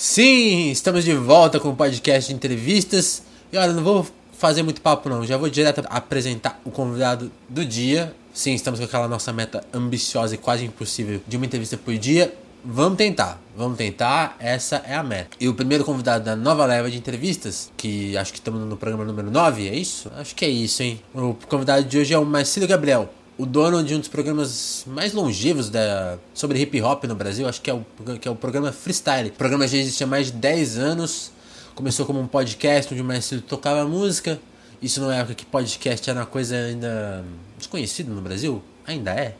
Sim, estamos de volta com o podcast de entrevistas. E olha, não vou fazer muito papo não, já vou direto apresentar o convidado do dia. Sim, estamos com aquela nossa meta ambiciosa e quase impossível de uma entrevista por dia. Vamos tentar, vamos tentar, essa é a meta. E o primeiro convidado da nova leva de entrevistas, que acho que estamos no programa número 9, é isso? Acho que é isso, hein? O convidado de hoje é o Marcelo Gabriel, o dono de um dos programas mais longevos da, sobre hip hop no Brasil, acho que é o, que é o programa Freestyle. O programa já existe há mais de 10 anos. Começou como um podcast onde o Marcelo tocava música. Isso não é época que podcast era uma coisa ainda desconhecida no Brasil? Ainda é?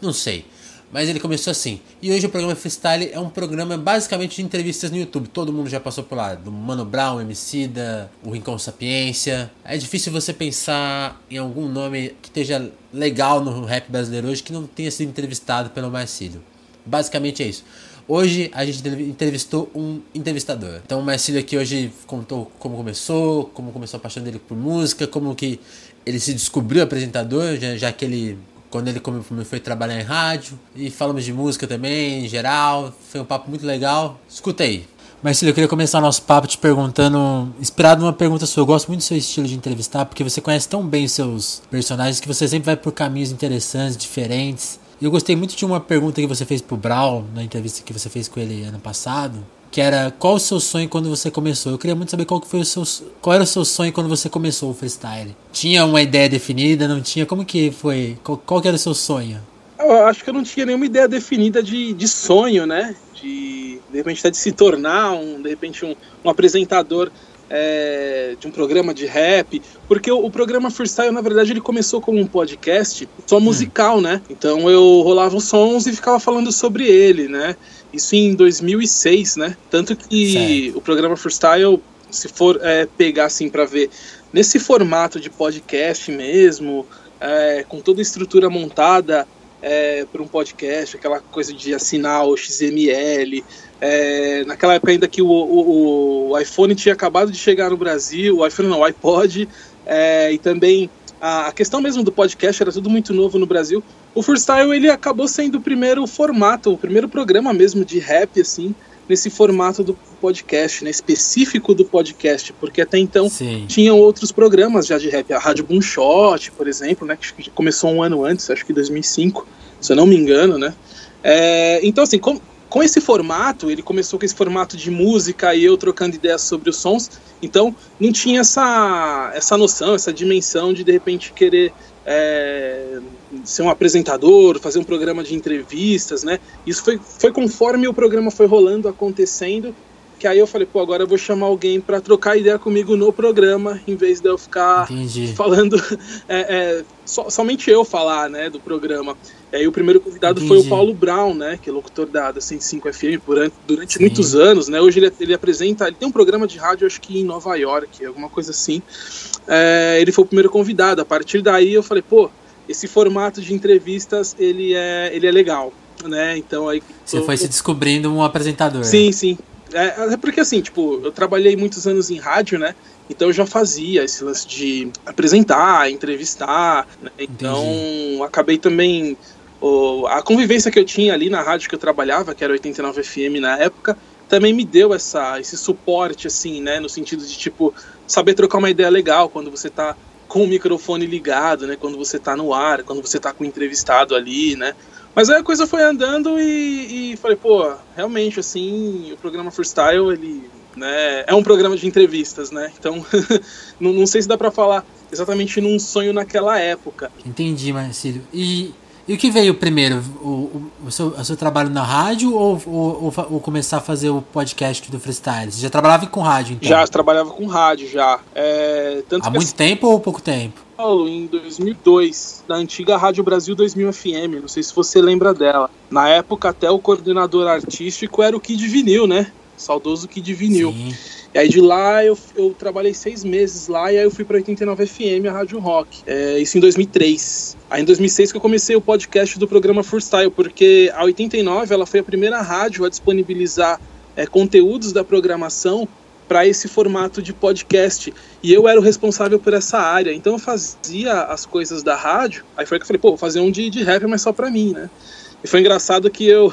Não sei. Mas ele começou assim. E hoje o programa Freestyle é um programa basicamente de entrevistas no YouTube. Todo mundo já passou por lá. Do Mano Brown, MC da, o Rincon Sapiência. É difícil você pensar em algum nome que esteja legal no rap brasileiro hoje que não tenha sido entrevistado pelo Marcílio. Basicamente é isso. Hoje a gente entrevistou um entrevistador. Então o Marcílio aqui hoje contou como começou, como começou a paixão dele por música, como que ele se descobriu apresentador, já, já que ele quando ele foi trabalhar em rádio. E falamos de música também, em geral. Foi um papo muito legal. Escuta aí. Marcelo, eu queria começar nosso papo te perguntando, inspirado numa pergunta sua. Eu gosto muito do seu estilo de entrevistar, porque você conhece tão bem seus personagens que você sempre vai por caminhos interessantes, diferentes. E eu gostei muito de uma pergunta que você fez pro Brawl, na entrevista que você fez com ele ano passado, que era qual o seu sonho quando você começou. Eu queria muito saber qual foi o seu qual era o seu sonho quando você começou o freestyle. Tinha uma ideia definida, não tinha? Como que foi? Qual, qual era o seu sonho? Eu acho que eu não tinha nenhuma ideia definida de, de sonho, né? De de repente até de se tornar um de repente um, um apresentador é, de um programa de rap, porque o, o, programa Freestyle, na verdade, ele começou como um podcast só hum. musical, hum. né? Então eu rolava os sons e ficava falando sobre ele, né? Isso em 2006, né? Tanto que certo. o programa Freestyle, se for é, pegar assim para ver nesse formato de podcast mesmo, é, com toda a estrutura montada é, para um podcast, aquela coisa de assinar o XML. É, naquela época ainda que o, o, o, iPhone tinha acabado de chegar no Brasil, o iPhone não, o iPod, é, e também a, a, questão mesmo do podcast era tudo muito novo no Brasil. O Freestyle ele acabou sendo o primeiro formato, o primeiro programa mesmo de rap assim, nesse formato do podcast, né, específico do podcast, porque até então Sim. tinham outros programas já de rap, a Rádio Boomshot, por exemplo, né, que começou um ano antes, acho que 2005, se eu não me engano, né. É, então assim, com, com esse formato, ele começou com esse formato de música e eu trocando ideias sobre os sons, então não tinha essa, essa noção, essa dimensão de de repente querer é, ser um apresentador, fazer um programa de entrevistas, né? Isso foi, foi conforme o programa foi rolando, acontecendo, que aí eu falei, pô, agora eu vou chamar alguém para trocar ideia comigo no programa, em vez de eu ficar Entendi. falando, é, é, so, somente eu falar, né, do programa. E aí o primeiro convidado Entendi. foi o Paulo Brown, né, que é locutor da, da 105 FM durante, durante muitos anos, né, hoje ele, ele apresenta, ele tem um programa de rádio, acho que em Nova York, alguma coisa assim. É, ele foi o primeiro convidado, a partir daí eu falei, pô, esse formato de entrevistas, ele é, ele é legal, né, então aí... Você foi se descobrindo um apresentador. Sim, sim. É, é porque assim, tipo, eu trabalhei muitos anos em rádio, né? Então eu já fazia esse lance de apresentar, entrevistar. Né? Então Entendi. acabei também. Oh, a convivência que eu tinha ali na rádio que eu trabalhava, que era 89 FM na época, também me deu essa, esse suporte, assim, né? No sentido de, tipo, saber trocar uma ideia legal quando você tá com o microfone ligado, né? Quando você tá no ar, quando você tá com o entrevistado ali, né? Mas aí a coisa foi andando e, e falei, pô, realmente, assim, o programa Freestyle, ele né, é um programa de entrevistas, né? Então, não, não sei se dá para falar exatamente num sonho naquela época. Entendi, Marcílio. E, e o que veio primeiro? O, o, seu, o seu trabalho na rádio ou, ou, ou, começar a fazer o podcast do Freestyle? Você já trabalhava com rádio, então? Já, trabalhava com rádio, já. É, Há muito assim, tempo ou pouco tempo? Paulo em 2002, da antiga Rádio Brasil 2000 FM. Não sei se você lembra dela. Na época, até o coordenador artístico era o Kid Vinil, né? Saudoso Kid Vinil. Sim. E aí de lá eu, eu trabalhei seis meses lá e aí eu fui para 89 FM, a Rádio Rock. É, isso em 2003. Aí em 2006 que eu comecei o podcast do programa Freestyle, porque a 89 ela foi a primeira rádio a disponibilizar é, conteúdos da programação para esse formato de podcast. E eu era o responsável por essa área. Então eu fazia as coisas da rádio. Aí foi que eu falei, pô, vou fazer um de, de rap, mas só para mim, né? E foi engraçado que eu.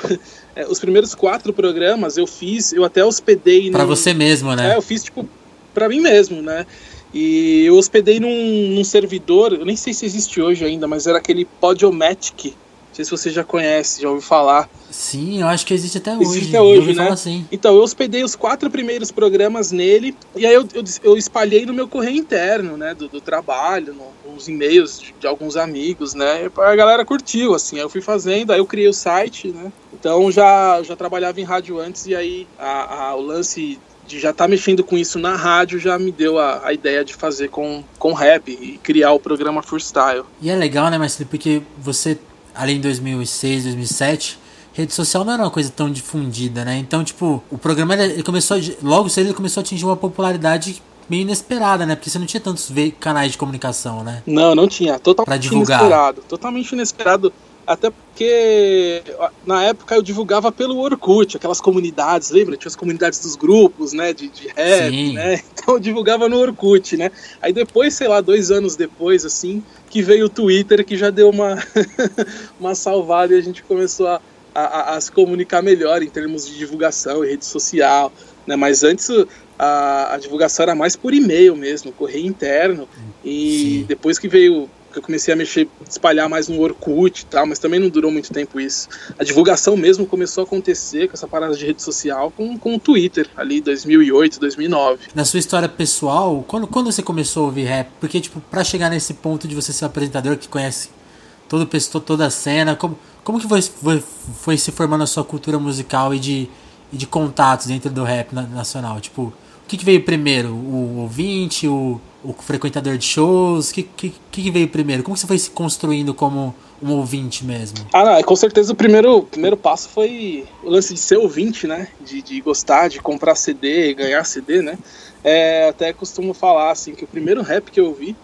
É, os primeiros quatro programas eu fiz, eu até hospedei. Para você mesmo, né? É, eu fiz, tipo, para mim mesmo, né? E eu hospedei num, num, servidor, eu nem sei se existe hoje ainda, mas era aquele Podiomatic sei se você já conhece, já ouviu falar. Sim, eu acho que existe até hoje. Existe até hoje, né? Assim. Então, eu hospedei os quatro primeiros programas nele, e aí eu, eu, eu espalhei no meu correio interno, né, do, do trabalho, no, nos e-mails de, de, alguns amigos, né, a galera curtiu, assim, aí eu fui fazendo, aí eu criei o site, né, então já, já trabalhava em rádio antes, e aí a, a, o lance de já estar tá mexendo com isso na rádio já me deu a, a, ideia de fazer com, com rap e criar o programa Freestyle. E é legal, né, Marcelo, porque você ali em 2006, 2007, rede social não era uma coisa tão difundida, né? Então, tipo, o programa ele começou, logo cedo ele começou a atingir uma popularidade meio inesperada, né? Porque você não tinha tantos canais de comunicação, né? Não, não tinha. Totalmente inesperado. Totalmente inesperado. Até porque na época eu divulgava pelo Orkut, aquelas comunidades, lembra? Tinha as comunidades dos grupos, né? De, de rap, Sim. né? Então eu divulgava no Orkut, né? Aí depois, sei lá, dois anos depois, assim, que veio o Twitter, que já deu uma, uma salvada e a gente começou a, a, a, se comunicar melhor em termos de divulgação e rede social, né? Mas antes a, a divulgação era mais por e-mail mesmo, correio interno. E Sim. depois que veio eu comecei a mexer, espalhar mais no Orkut e tal, mas também não durou muito tempo isso. A divulgação mesmo começou a acontecer com essa parada de rede social com, com o Twitter, ali 2008, 2009. Na sua história pessoal, quando, quando você começou a ouvir rap? Porque, tipo, pra chegar nesse ponto de você ser um apresentador que conhece todo, toda a cena, como, como que foi, foi, foi se formando a sua cultura musical e de, e de contatos dentro do rap nacional? Tipo, o que, que veio primeiro? O ouvinte, o o frequentador de shows? O que, que, que, veio primeiro? Como você foi se construindo como um ouvinte mesmo? Ah, não, com certeza o primeiro, primeiro passo foi o lance de ser ouvinte, né? De, de gostar, de comprar CD, ganhar CD, né? É, até costumo falar, assim, que o primeiro rap que eu ouvi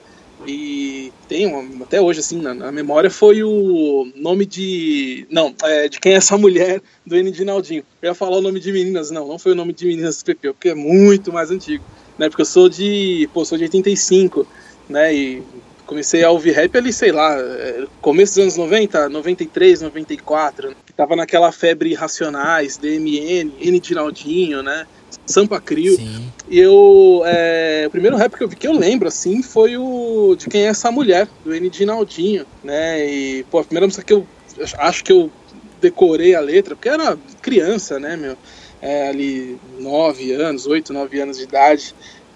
e tem até hoje assim na, na, memória foi o nome de não é, de quem é essa mulher do N Dinaldinho eu ia falar o nome de meninas não não foi o nome de meninas do PP porque é muito mais antigo né? Porque eu sou de, pô, sou de 85, né? E comecei a ouvir rap ali, sei lá, é, começo dos anos 90, 93, 94. Tava naquela febre Racionais, DMN, N Dinaldinho, né? Sampa Crio. Sim. E eu. É, o primeiro rap que eu vi que eu lembro, assim, foi o de quem é essa mulher, do N Dinaldinho, né? E, pô, a primeira música que eu acho que eu decorei a letra, porque era criança, né, meu? É, ali nove anos, oito, nove anos de idade.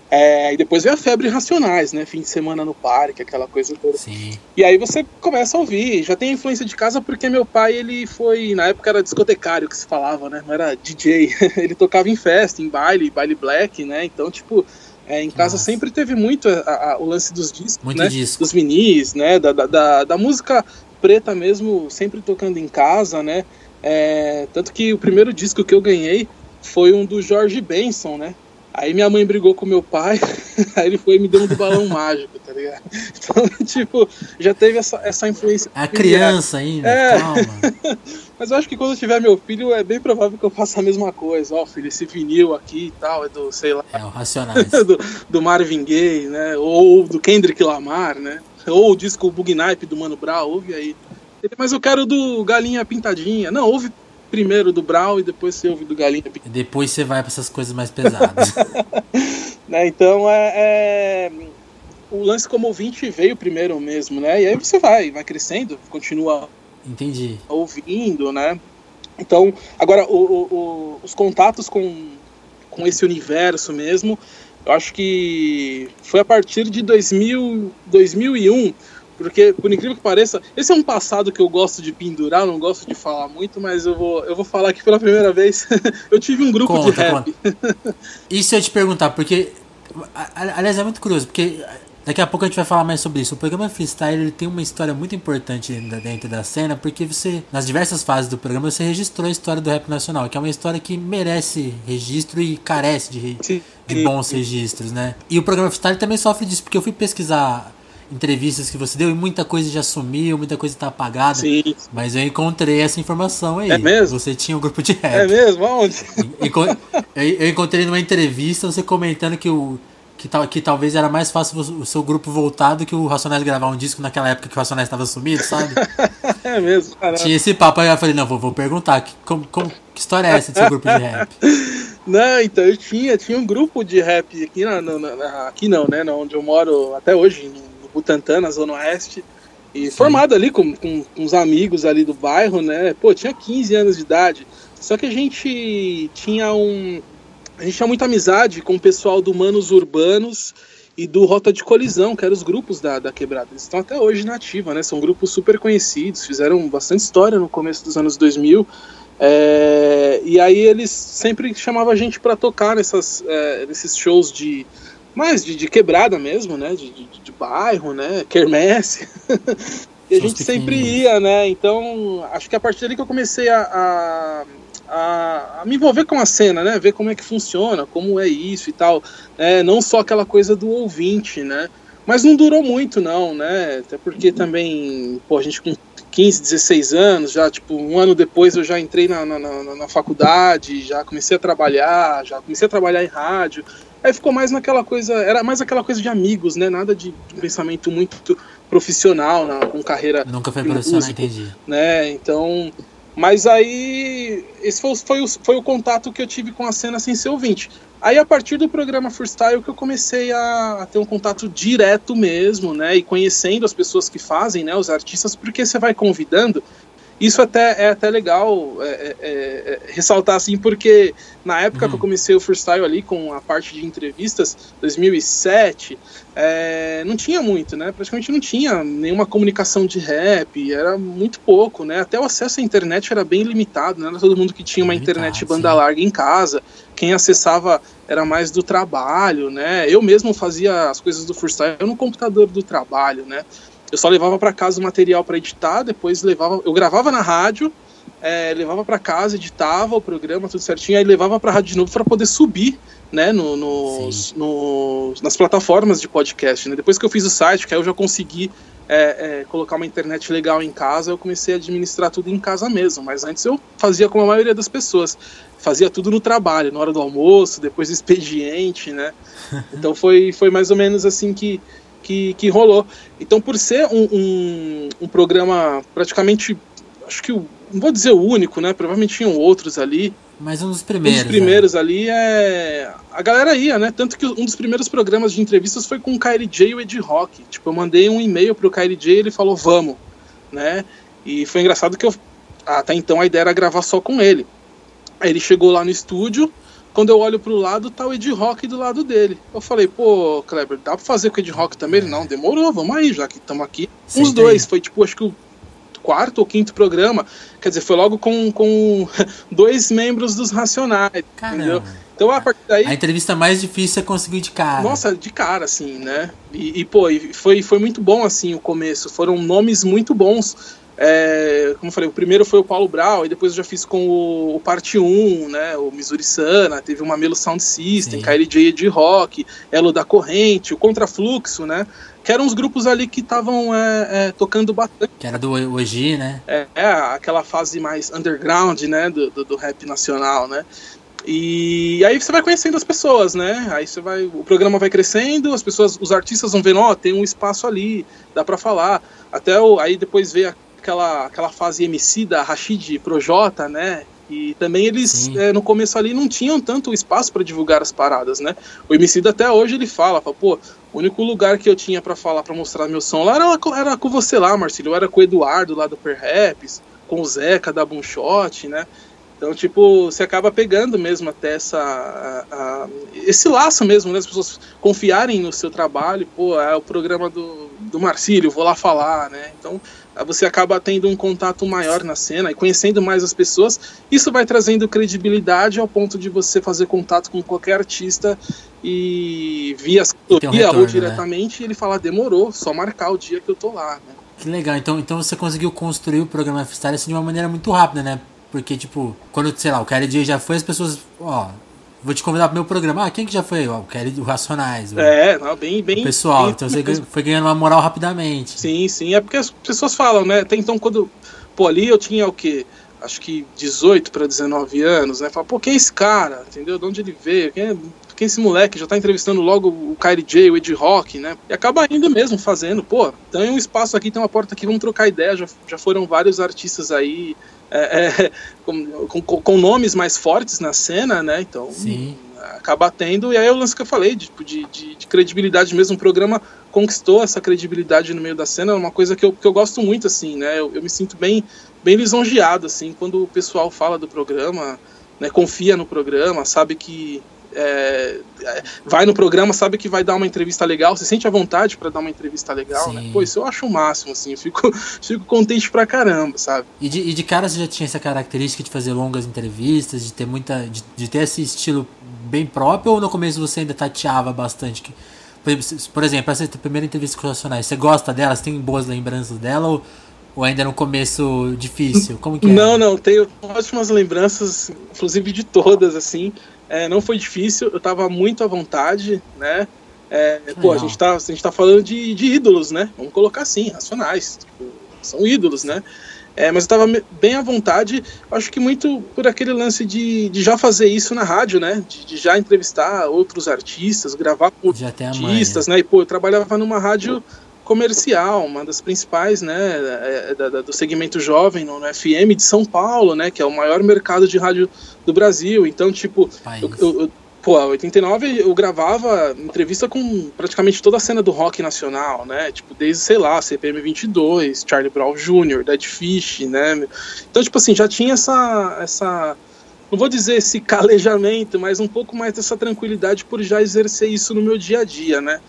É, e depois veio a febre racionais, né? Fim de semana no parque, aquela coisa toda. Sim. E aí você começa a ouvir. Já tem influência de casa porque meu pai, ele foi. Na época era discotecário que se falava, né? Não era DJ. ele tocava em festa, em baile, baile black, né? Então, tipo. É, em casa Nossa. sempre teve muito a, a, o lance dos discos, muito né? Disco. Dos minis, né? Da, da, da, música preta mesmo, sempre tocando em casa, né? É, tanto que o primeiro disco que eu ganhei foi um do George Benson, né? Aí minha mãe brigou com meu pai, aí ele foi e me deu um do balão mágico, tá ligado? Então, tipo, já teve essa, essa influência. A criança ainda, é. calma. Mas eu acho que quando eu tiver meu filho, é bem provável que eu faça a mesma coisa. Ó, oh, filho, esse vinil aqui e tal, é do, sei lá. É, o Racionais. do, do Marvin Gaye, né? Ou do Kendrick Lamar, né? Ou o disco Bugnipe do Mano Brown, ouve aí. Mas eu quero do Galinha Pintadinha. Não, ouve primeiro do Brown e depois você ouve do Galinha. E depois você vai para essas coisas mais pesadas. né, então é, é, o lance como ouvinte veio primeiro mesmo, né? E aí você vai, vai crescendo, continua Entendi. ouvindo, né? Então, agora o, o, o, os contatos com, com esse universo mesmo, eu acho que foi a partir de 2000, 2001 porque, por incrível que pareça, esse é um passado que eu gosto de pendurar, não gosto de falar muito, mas eu vou, eu vou falar aqui pela primeira vez. eu tive um grupo conta, de rap. Isso eu ia te perguntar, porque. Aliás, é muito curioso, porque daqui a pouco a gente vai falar mais sobre isso. O programa Freestyle ele tem uma história muito importante dentro da cena, porque você, nas diversas fases do programa, você registrou a história do rap nacional, que é uma história que merece registro e carece de, de bons registros, né? E o programa Freestyle também sofre disso, porque eu fui pesquisar entrevistas que você deu e muita coisa já sumiu, muita coisa tá apagada. Sim. Mas eu encontrei essa informação aí. É mesmo? Você tinha um grupo de rap. É mesmo? Aonde? Eu encontrei numa entrevista você comentando que o que, tal, que talvez era mais fácil o seu grupo voltar do que o Racionais gravar um disco naquela época que o Racionais estava sumido, sabe? é mesmo, caramba. Tinha esse papo aí, eu falei, não, vou, vou perguntar, que, como, como, que história é essa do seu grupo de rap? Não, então eu tinha, tinha um grupo de rap aqui, na, na, na aqui não, né, onde eu moro até hoje, Butantã, na Zona Oeste, e Sim. formado ali com, com, com uns amigos ali do bairro, né, pô, tinha 15 anos de idade, só que a gente tinha um, a gente tinha muita amizade com o pessoal do Manos Urbanos e do Rota de Colisão, que eram os grupos da, da Quebrada. Eles estão até hoje na ativa, né? São grupos super conhecidos, fizeram bastante história no começo dos anos 2000. É, e aí eles sempre chamavam a gente para tocar nessas, é, nesses shows de mais de, de quebrada mesmo, né? De, de, de bairro, né? Quermesse. e a gente sempre ia, né? Então acho que a partir dali que eu comecei a, a a, a, me envolver com a cena, né? Ver como é que funciona, como é isso e tal. É, não só aquela coisa do ouvinte, né? Mas não durou muito, não, né? Até porque também, pô, a gente com 15, 16 anos, já, tipo, um ano depois eu já entrei na, na, na, na faculdade, já comecei a trabalhar, já comecei a trabalhar em rádio. Aí ficou mais naquela coisa, era mais aquela coisa de amigos, né? Nada de, de pensamento muito profissional, na, com carreira. Nunca foi profissional, entendi. Né? Então, mas aí, esse foi, foi, o, foi o contato que eu tive com a cena sem ser ouvinte. Aí, a partir do programa Freestyle, que eu comecei a, a, ter um contato direto mesmo, né? E conhecendo as pessoas que fazem, né? Os artistas, porque você vai convidando isso até é até legal é, é, é, ressaltar assim, porque na época uhum. que eu comecei o freestyle ali com a parte de entrevistas, 2007, é, não tinha muito, né? Praticamente não tinha nenhuma comunicação de rap, era muito pouco, né? Até o acesso à internet era bem limitado, não era todo mundo que tinha uma limitado, internet banda sim. larga em casa. Quem acessava era mais do trabalho, né? Eu mesmo fazia as coisas do freestyle no computador do trabalho, né? Eu só levava para casa o material para editar, depois levava, eu gravava na rádio, é, levava para casa, editava o programa tudo certinho, aí levava para rádio de novo para poder subir, né, no, nos, no, nas plataformas de podcast. Né? Depois que eu fiz o site, que aí eu já consegui é, é, colocar uma internet legal em casa, eu comecei a administrar tudo em casa mesmo. Mas antes eu fazia como a maioria das pessoas, fazia tudo no trabalho, na hora do almoço, depois do expediente, né? Então foi, foi mais ou menos assim que que, que rolou. Então, por ser um, um, um programa praticamente, acho que, não vou dizer o único, né? Provavelmente tinham outros ali. Mas um dos primeiros. Um dos primeiros é. ali é. A galera ia, né? Tanto que um dos primeiros programas de entrevistas foi com o KLJ e o Ed Rock. Tipo, eu mandei um e-mail pro KLJ e ele falou, vamos, né? E foi engraçado que eu. Até então a ideia era gravar só com ele. Aí ele chegou lá no estúdio, quando eu olho pro lado, tá o Ed Rock do lado dele. Eu falei, pô, Kleber, dá pra fazer com o Ed Rock também? Ele, não, demorou, vamos aí, já que estamos aqui. Sim, Uns dois, foi tipo, acho que o quarto ou quinto programa. Quer dizer, foi logo com, com dois membros dos Racionais, Caramba. entendeu? Então, a partir daí. A entrevista mais difícil é conseguir de cara. Nossa, de cara, assim, né? E, e pô, foi, foi muito bom, assim, o começo. Foram nomes muito bons. É, como eu falei, o primeiro foi o Paulo Brau, e depois eu já fiz com o, o Parte 1, né, o Missouri Sana, teve o Mamelo Sound System, KLJ de Rock, Elo da Corrente, o Contrafluxo, né, que eram os grupos ali que estavam é, é, tocando bastante. Que era do Oji, né? É, é, aquela fase mais underground, né, do, do, do rap nacional, né. E aí você vai conhecendo as pessoas, né? Aí você vai, o programa vai crescendo, as pessoas, os artistas vão vendo, ó, oh, tem um espaço ali, dá para falar. Até o, aí depois vê aquela, aquela fase MC da Rashid Projota, né? E também eles, é, no começo ali, não tinham tanto espaço para divulgar as paradas, né? O MC até hoje ele fala, fala, pô, o único lugar que eu tinha para falar, para mostrar meu som lá era, era com você lá, Marcelo. Eu era com o Eduardo lá do Perhaps, com o Zeca da Boomshot, né? Então, tipo, você acaba pegando mesmo até essa, a, a, esse laço mesmo, né? As pessoas confiarem no seu trabalho, pô, é o programa do, do Marcílio, vou lá falar, né? Então, você acaba tendo um contato maior na cena e conhecendo mais as pessoas. Isso vai trazendo credibilidade ao ponto de você fazer contato com qualquer artista e via assessoria um ou né? diretamente né? e ele falar, demorou, só marcar o dia que eu tô lá, né? Que legal, então, então você conseguiu construir o programa Freestyle assim, de uma maneira muito rápida, né? Porque, tipo, quando, sei lá, o KLJ já foi, as pessoas, ó, vou te convidar pro meu programa. Ah, quem que já foi? O Kelly o Racionais. O, é, não, bem, bem. Pessoal, bem, então você foi ganhando uma moral rapidamente. Sim, sim. É porque as pessoas falam, né? Até então, quando. Pô, ali eu tinha o quê? Acho que 18 para 19 anos, né? Fala, pô, quem é esse cara? Entendeu? De onde ele veio? Quem é, quem é esse moleque? Já tá entrevistando logo o Kyrie J, o Ed Rock, né? E acaba ainda mesmo fazendo, pô, tem um espaço aqui, tem uma porta aqui, vamos trocar ideia. Já, já foram vários artistas aí é, é, com, com, com, nomes mais fortes na cena, né? Então Sim. acaba tendo. E aí é o lance que eu falei, tipo, de, de, de, credibilidade mesmo. O programa conquistou essa credibilidade no meio da cena, é uma coisa que eu, que eu gosto muito, assim, né? Eu, eu me sinto bem, bem lisonjeado, assim, quando o pessoal fala do programa, né? Confia no programa, sabe que é, é, vai no programa, sabe que vai dar uma entrevista legal, você sente a vontade para dar uma entrevista legal, né? Pô, isso eu acho o máximo, assim, eu fico, fico contente pra caramba, sabe? E de, e de cara você já tinha essa característica de fazer longas entrevistas, de ter muita. de, de ter esse estilo bem próprio, ou no começo você ainda tateava bastante? Que, por exemplo, essa primeira entrevista com os Racionais, você gosta dela? Você tem boas lembranças dela? Ou, ou ainda no começo difícil? Como que é? Não, não, tenho ótimas lembranças, inclusive de todas, assim. É, não foi difícil, eu estava muito à vontade, né? É, pô, a gente, está a gente tá falando de, de ídolos, né? Vamos colocar assim, racionais. Tipo, são ídolos, né? É, mas eu estava bem à vontade, acho que muito por aquele lance de, de já fazer isso na rádio, né? De, de já entrevistar outros artistas, gravar com artistas, né? né? E, pô, eu trabalhava numa rádio comercial, uma das principais, né, é, é, da, da, do segmento jovem no, no, FM de São Paulo, né, que é o maior mercado de rádio do Brasil. Então, tipo, eu, eu, eu, pô, 89 eu gravava entrevista com praticamente toda a cena do rock nacional, né, tipo, desde, sei lá, CPM 22, Charlie Brown Jr., Dead Fish, né. Então, tipo assim, já tinha essa essa não vou dizer esse calejamento, mas um pouco mais dessa tranquilidade por já exercer isso no meu dia a dia, né?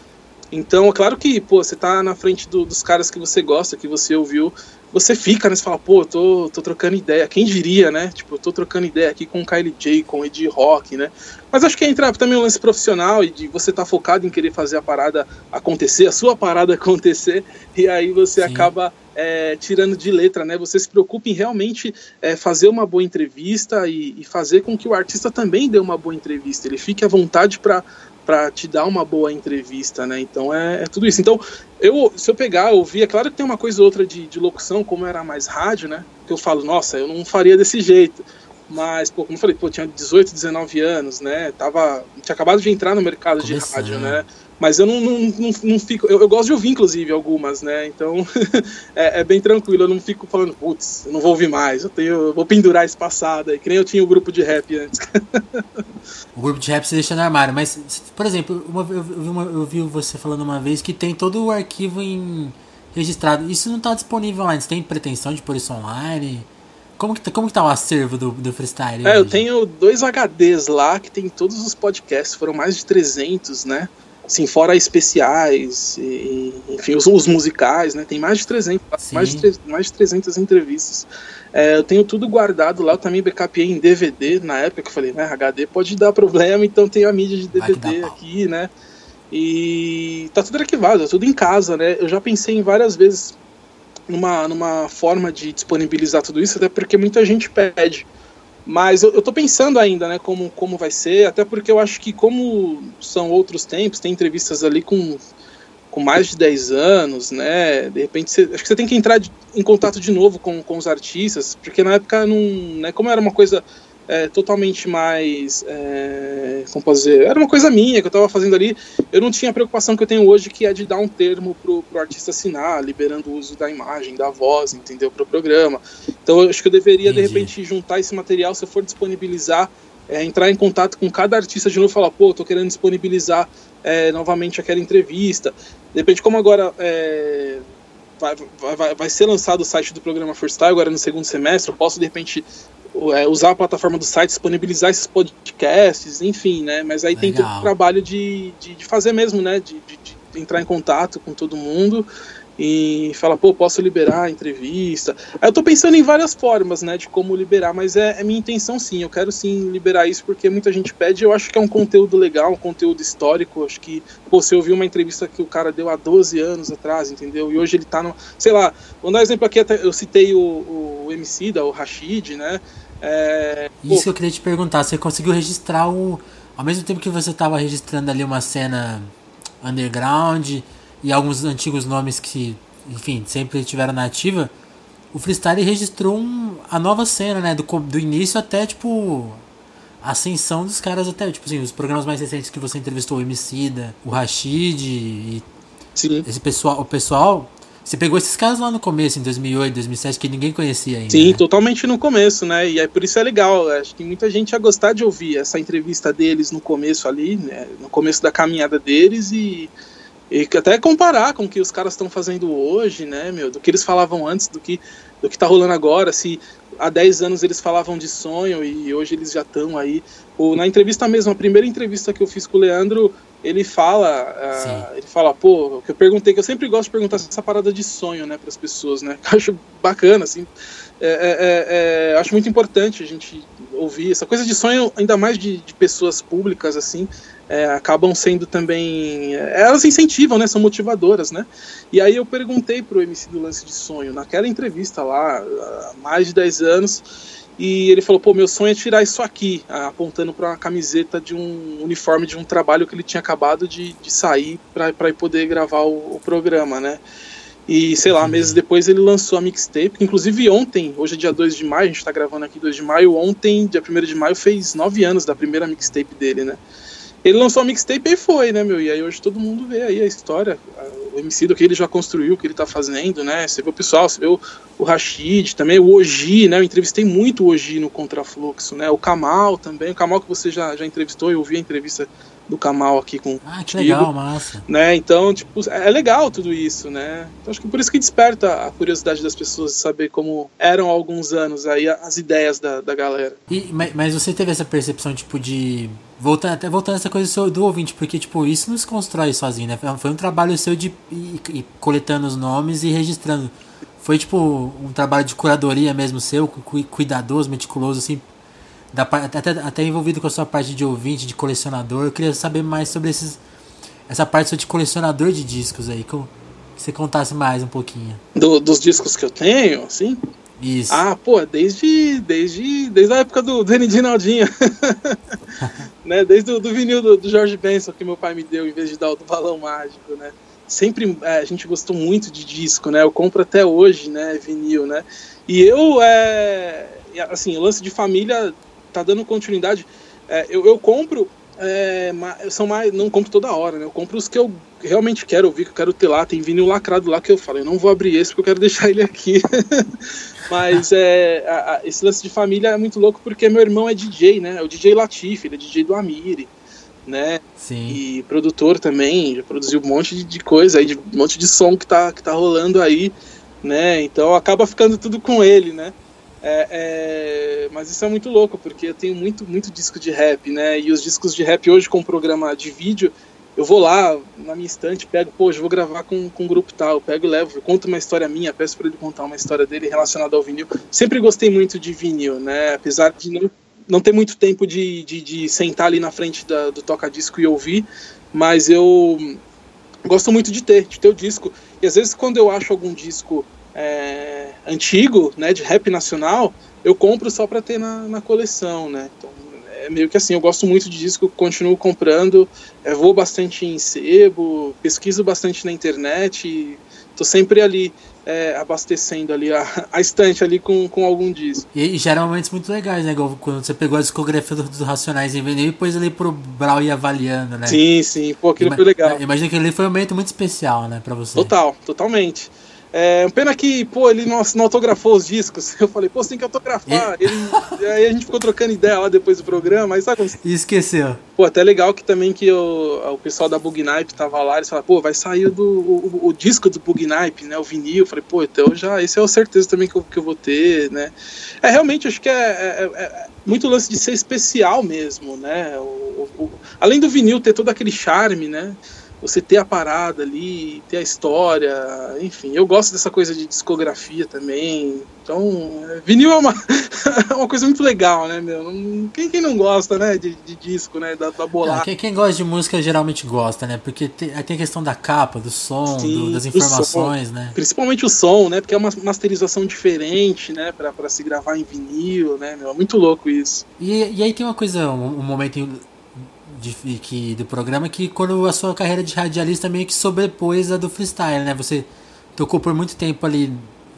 Então, é claro que, pô, você tá na frente do, dos caras que você gosta, que você ouviu, você fica, né? Você fala, pô, tô, tô trocando ideia. Quem diria, né? Tipo, eu tô trocando ideia aqui com o Kylie J, com o Ed Rock, né? Mas acho que entra também um lance profissional e de você tá focado em querer fazer a parada acontecer, a sua parada acontecer, e aí você Sim. acaba é, tirando de letra, né? Você se preocupa em realmente é, fazer uma boa entrevista e, e, fazer com que o artista também dê uma boa entrevista. Ele fique à vontade para para te dar uma boa entrevista, né? Então é, é, tudo isso. Então, eu, se eu pegar, ouvir, é claro que tem uma coisa ou outra de, de locução, como era mais rádio, né? Que eu falo, nossa, eu não faria desse jeito. Mas, pô, como eu falei, pô, tinha 18, 19 anos, né? Tava, tinha acabado de entrar no mercado Começando. de rádio, né? Mas eu não, não, não, não fico. Eu, eu, gosto de ouvir, inclusive, algumas, né? Então é, é, bem tranquilo. Eu não fico falando, putz, eu não vou ouvir mais. Eu, tenho, eu vou pendurar esse passado aí, que nem eu tinha o grupo de rap antes. o grupo de rap você deixa no armário. Mas, por exemplo, uma, eu, vi uma, eu vi você falando uma vez que tem todo o arquivo em registrado. Isso não está disponível online. Você tem pretensão de pôr isso online? Como que, tá, como que tá o acervo do, do freestyle? É, eu tenho dois HDs lá que tem todos os podcasts, foram mais de 300, né? Assim, fora especiais, e, enfim, os, os, musicais, né? Tem mais de 300, mais de, mais de 300 entrevistas. É, eu tenho tudo guardado lá, eu também backupei em DVD na época que eu falei, né, HD pode dar problema, então tem a mídia de DVD aqui, né? E tá tudo arquivado, tá tudo em casa, né? Eu já pensei em várias vezes numa, numa forma de disponibilizar tudo isso, até porque muita gente pede. Mas eu, tô pensando ainda, né, como, como vai ser, até porque eu acho que como são outros tempos, tem entrevistas ali com, com mais de 10 anos, né, de repente você, acho que você tem que entrar de, em contato de novo com, com os artistas, porque na época não, né, como era uma coisa é, totalmente mais. É, como posso dizer? Era uma coisa minha que eu estava fazendo ali. Eu não tinha a preocupação que eu tenho hoje, que é de dar um termo pro, pro artista assinar, liberando o uso da imagem, da voz, entendeu? Para o programa. Então eu acho que eu deveria, Entendi. de repente, juntar esse material, se eu for disponibilizar. É, entrar em contato com cada artista de novo e falar, pô, tô querendo disponibilizar é, novamente aquela entrevista. De repente, como agora é, vai, vai, vai, ser lançado o site do programa Freestyle agora no segundo semestre, eu posso de repente é, usar a plataforma do site, disponibilizar esses podcasts, enfim, né? Mas aí Legal. tem todo o trabalho de, de, de, fazer mesmo, né? De, de, de, entrar em contato com todo mundo e falar, pô, posso liberar a entrevista. Eu tô pensando em várias formas, né, de como liberar, mas é, é minha intenção sim, eu quero sim liberar isso porque muita gente pede, eu acho que é um conteúdo legal, um conteúdo histórico, acho que, pô, você ouviu uma entrevista que o cara deu há 12 anos atrás, entendeu? E hoje ele tá no, sei lá, vou dar um exemplo aqui, eu citei o, o MC da, o Rashid, né, é, Isso pô, eu queria te perguntar, você conseguiu registrar o ao mesmo tempo que você tava registrando ali uma cena underground e alguns antigos nomes que, enfim, sempre tiveram na ativa, o freestyle registrou um, a nova cena, né? Do, do início até, tipo, a ascensão dos caras até, tipo assim, os programas mais recentes que você entrevistou, o Emicida, o Rashid e Sim. esse pessoal, o pessoal, você pegou esses caras lá no começo, em 2008, 2007, que ninguém conhecia ainda. Sim, né? totalmente no começo, né? E é por isso é legal. Acho que muita gente ia gostar de ouvir essa entrevista deles no começo ali, né? No começo da caminhada deles e, e até comparar com o que os caras estão fazendo hoje, né, meu? Do que eles falavam antes, do que, do que tá rolando agora. Se há 10 anos eles falavam de sonho e hoje eles já estão aí. O, na entrevista mesmo, a primeira entrevista que eu fiz com o Leandro, ele fala, uh, ele fala, pô, que eu perguntei, que eu sempre gosto de perguntar essa parada de sonho, né, para as pessoas, né? Eu acho bacana, assim, é, é, é, acho muito importante a gente ouvir essa coisa de sonho, ainda mais de, de pessoas públicas, assim, é, acabam sendo também, é, elas incentivam, né, são motivadoras, né? E aí eu perguntei pro MC do lance de sonho naquela entrevista lá, há mais de 10 anos e ele falou: pô, meu sonho é tirar isso aqui, apontando para uma camiseta de um uniforme de um trabalho que ele tinha acabado de, de sair para poder gravar o, o, programa, né? E sei lá, meses depois ele lançou a mixtape, inclusive ontem, hoje é dia 2 de maio, a gente tá gravando aqui 2 de maio, ontem, dia 1 de maio, fez 9 anos da primeira mixtape dele, né? Ele lançou a mixtape e foi, né, meu? E aí hoje todo mundo vê aí a história, o MC do que ele já construiu, o que ele tá fazendo, né? Você vê o pessoal, você vê o, o Rashid também, o Oji, né? Eu entrevistei muito o Oji no Contrafluxo, né? O Kamal também, o Kamal que você já, já entrevistou, eu vi a entrevista do Kamal aqui com Ah, que legal, massa. Né? Então, tipo, é legal tudo isso, né? Então, acho que por isso que desperta a curiosidade das pessoas de saber como eram há alguns anos aí as ideias da, da galera. E, mas você teve essa percepção, tipo, de voltando até voltando essa coisa do ouvinte, porque tipo, isso não se constrói sozinho, né? Foi um trabalho seu de ir, ir coletando os nomes e registrando. Foi tipo um trabalho de curadoria mesmo seu, cuidadoso, meticuloso, assim, da, até, até envolvido com a sua parte de ouvinte, de colecionador. Eu queria saber mais sobre esses, essa parte de colecionador de discos aí, que, eu, que você contasse mais um pouquinho. Do, dos discos que eu tenho, assim? Isso. Ah, pô, desde, desde, desde a época do, do Naldinho. né? Desde o do vinil do, do, Jorge Benson que meu pai me deu em vez de dar o do balão mágico, né? Sempre é, a gente gostou muito de disco, né? Eu compro até hoje, né? Vinil, né? E eu, é, assim, o lance de família tá dando continuidade. É, eu, eu compro é, são mais, não compro toda hora, né? Eu compro os que eu realmente quero ouvir, que eu quero ter lá. Tem vinil lacrado lá que eu falo, eu não vou abrir esse porque eu quero deixar ele aqui. Mas é, a, a, esse lance de família é muito louco porque meu irmão é DJ, né? É o DJ Latif, ele é DJ do Amiri, né? Sim. E produtor também, já produziu um monte de, de coisa aí, de, um monte de som que tá, que tá rolando aí, né? Então acaba ficando tudo com ele, né? É, é, mas isso é muito louco, porque eu tenho muito, muito disco de rap, né? E os discos de rap hoje com programa de vídeo, eu vou lá na minha estante, pego, pô, eu vou gravar com, com um grupo tal, pego e levo, conto uma história minha, peço para ele contar uma história dele relacionada ao vinil. Sempre gostei muito de vinil, né? Apesar de não, não ter muito tempo de, de, de sentar ali na frente da, do toca-disco e ouvir, mas eu gosto muito de ter, de ter o disco. E às vezes quando eu acho algum disco é, antigo, né, de rap nacional, eu compro só para ter na, na, coleção, né? Então, é meio que assim, eu gosto muito de disco, continuo comprando, é, vou bastante em sebo, pesquiso bastante na internet, tô sempre ali é, abastecendo ali a, a, estante ali com, com algum disco. E, e geram momentos muito legais, né? Quando você pegou a discografia dos do Racionais em vinil e pôs ali pro Brau ir avaliando, né? Sim, sim, pô, aquilo Ima foi legal. Imagina que ali foi um momento muito especial, né, pra você. Total, totalmente. É, pena que, pô, ele não, não, autografou os discos. Eu falei, pô, você tem que autografar. E... Ele, aí a gente ficou trocando ideia lá depois do programa, aí sabe como... E esqueceu. Pô, até legal que também que o, o pessoal da Bugnipe tava lá, eles falaram, pô, vai sair do, o, o, disco do Bugnipe, né, o vinil. Eu falei, pô, então já, esse é o certeza também que eu, que eu vou ter, né. É, realmente, acho que é, é, é, é muito lance de ser especial mesmo, né. O, além do vinil ter todo aquele charme, né, você ter a parada ali, ter a história, enfim, eu gosto dessa coisa de discografia também. Então, é, vinil é uma, é uma coisa muito legal, né, meu? Quem, quem não gosta, né, de, de disco, né, da, da bolada. Quem, quem, gosta de música geralmente gosta, né? Porque tem, tem a questão da capa, do som, Sim, do, das informações, som, né? Principalmente o som, né? Porque é uma masterização diferente, né, pra, pra se gravar em vinil, né, meu? É muito louco isso. E, e aí tem uma coisa, um, um momento de, que, do programa que quando a sua carreira de radialista meio que sobrepôs a do freestyle, né? Você tocou por muito tempo ali,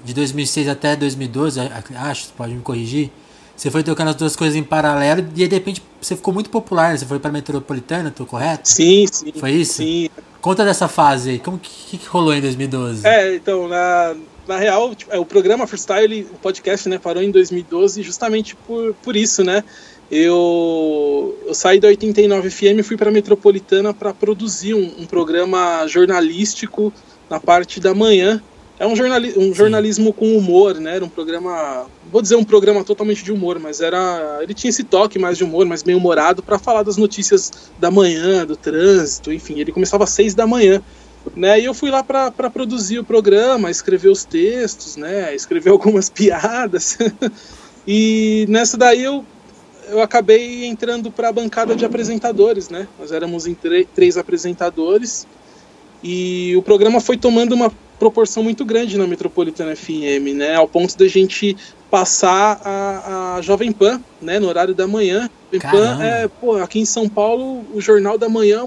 de 2006 até 2012, acho, pode me corrigir. Você foi tocando as duas coisas em paralelo e de repente você ficou muito popular. Você foi para Metropolitana, tô correto? Sim, sim. Foi isso? Sim. Conta dessa fase aí. Como que, que rolou em 2012? É, então, na, na real, tipo, é, o programa Freestyle, o podcast, né, parou em 2012 justamente por, por isso, né? Eu, eu saí da 89 FM e fui para Metropolitana para produzir um, um, programa jornalístico na parte da manhã. É um, jornali um jornalismo com humor, né? Era um programa, vou dizer um programa totalmente de humor, mas era, ele tinha esse toque mais de humor, mais bem humorado para falar das notícias da manhã, do trânsito, enfim. Ele começava às seis da manhã. Né, e eu fui lá para produzir o programa, escrever os textos, né, escrever algumas piadas. e nessa daí eu eu acabei entrando para a bancada de apresentadores, né? Nós éramos em três apresentadores e o programa foi tomando uma proporção muito grande na Metropolitana FM, né? Ao ponto da gente passar a, a Jovem Pan, né? No horário da manhã. Jovem Pan é, pô, aqui em São Paulo, o Jornal da Manhã,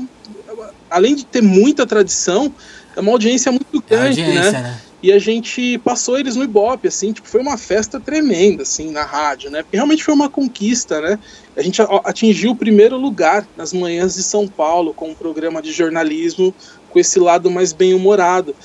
além de ter muita tradição, é uma audiência muito grande, é audiência, né? né? E a gente passou eles no Ibope, assim, tipo, foi uma festa tremenda, assim, na rádio, né? Porque realmente foi uma conquista, né? A gente atingiu o primeiro lugar nas manhãs de São Paulo com um programa de jornalismo com esse lado mais bem-humorado.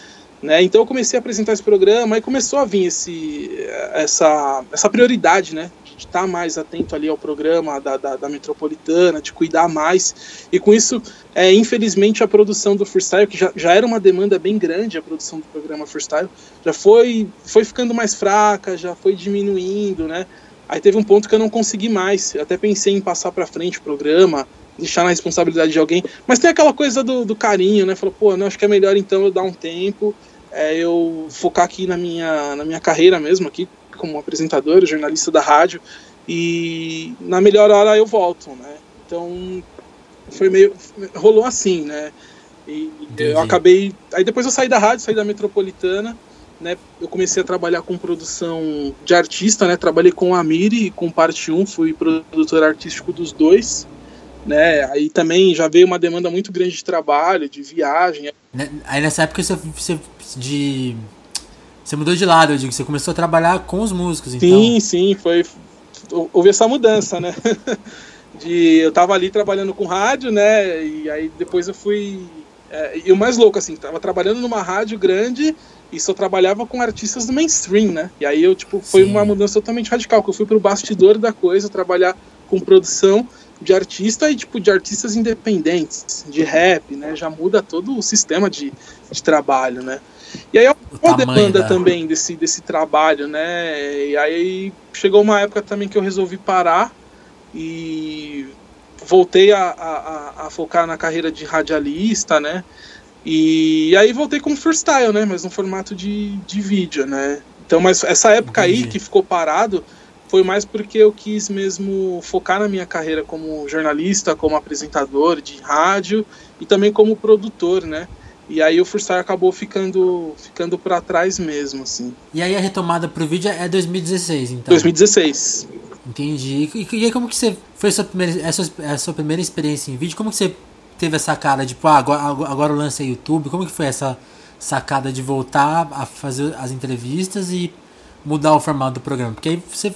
Né? Então eu comecei a apresentar esse programa e começou a vir esse, essa, essa prioridade, né? De estar mais atento ali ao programa da, da, da, metropolitana, de cuidar mais. E com isso, é, infelizmente, a produção do freestyle, que já, já era uma demanda bem grande, a produção do programa freestyle, já foi, foi ficando mais fraca, já foi diminuindo, né? Aí teve um ponto que eu não consegui mais. Eu até pensei em passar para frente o programa, deixar na responsabilidade de alguém. Mas tem aquela coisa do, do carinho, né? Falou, pô, não, acho que é melhor então eu dar um tempo, é, eu focar aqui na minha, na minha carreira mesmo, aqui como apresentador, jornalista da rádio, e na melhor hora eu volto, né? Então foi meio rolou assim, né? E Entendi. eu acabei, aí depois eu saí da rádio, saí da Metropolitana, né? Eu comecei a trabalhar com produção de artista, né? Trabalhei com a Miri, com parte 1, fui produtor artístico dos dois. Né? Aí também já veio uma demanda muito grande de trabalho, de viagem. Né, aí nessa época você, você de você mudou de lado, eu digo, você começou a trabalhar com os músicos, então. Sim, sim, foi. Houve essa mudança, né? De, eu tava ali trabalhando com rádio, né? E aí depois eu fui. É, e o mais louco, assim, tava trabalhando numa rádio grande e só trabalhava com artistas do mainstream, né? E aí eu, tipo, foi sim. uma mudança totalmente radical, que eu fui pro bastidor da coisa, trabalhar com produção de artista e tipo de artistas independentes, de rap, né? Já muda todo o sistema de, de trabalho, né? E aí é uma demanda da... também desse, desse trabalho, né? E aí chegou uma época também que eu resolvi parar e voltei a, a, a focar na carreira de radialista, né? E aí voltei com freestyle, né? Mas no formato de, de vídeo, né? Então, mas essa época Entendi. aí que ficou parado foi mais porque eu quis mesmo focar na minha carreira como jornalista, como apresentador de rádio e também como produtor, né? E aí o freestyle acabou ficando ficando para trás mesmo, assim. E aí a retomada pro vídeo é 2016, então. 2016. Entendi. E, e aí como que você foi a sua primeira a sua, a sua primeira experiência em vídeo? Como que você teve essa cara de, tipo, ah, agora, agora o lance é YouTube? Como que foi essa sacada de voltar a fazer as entrevistas e mudar o formato do programa? Porque aí você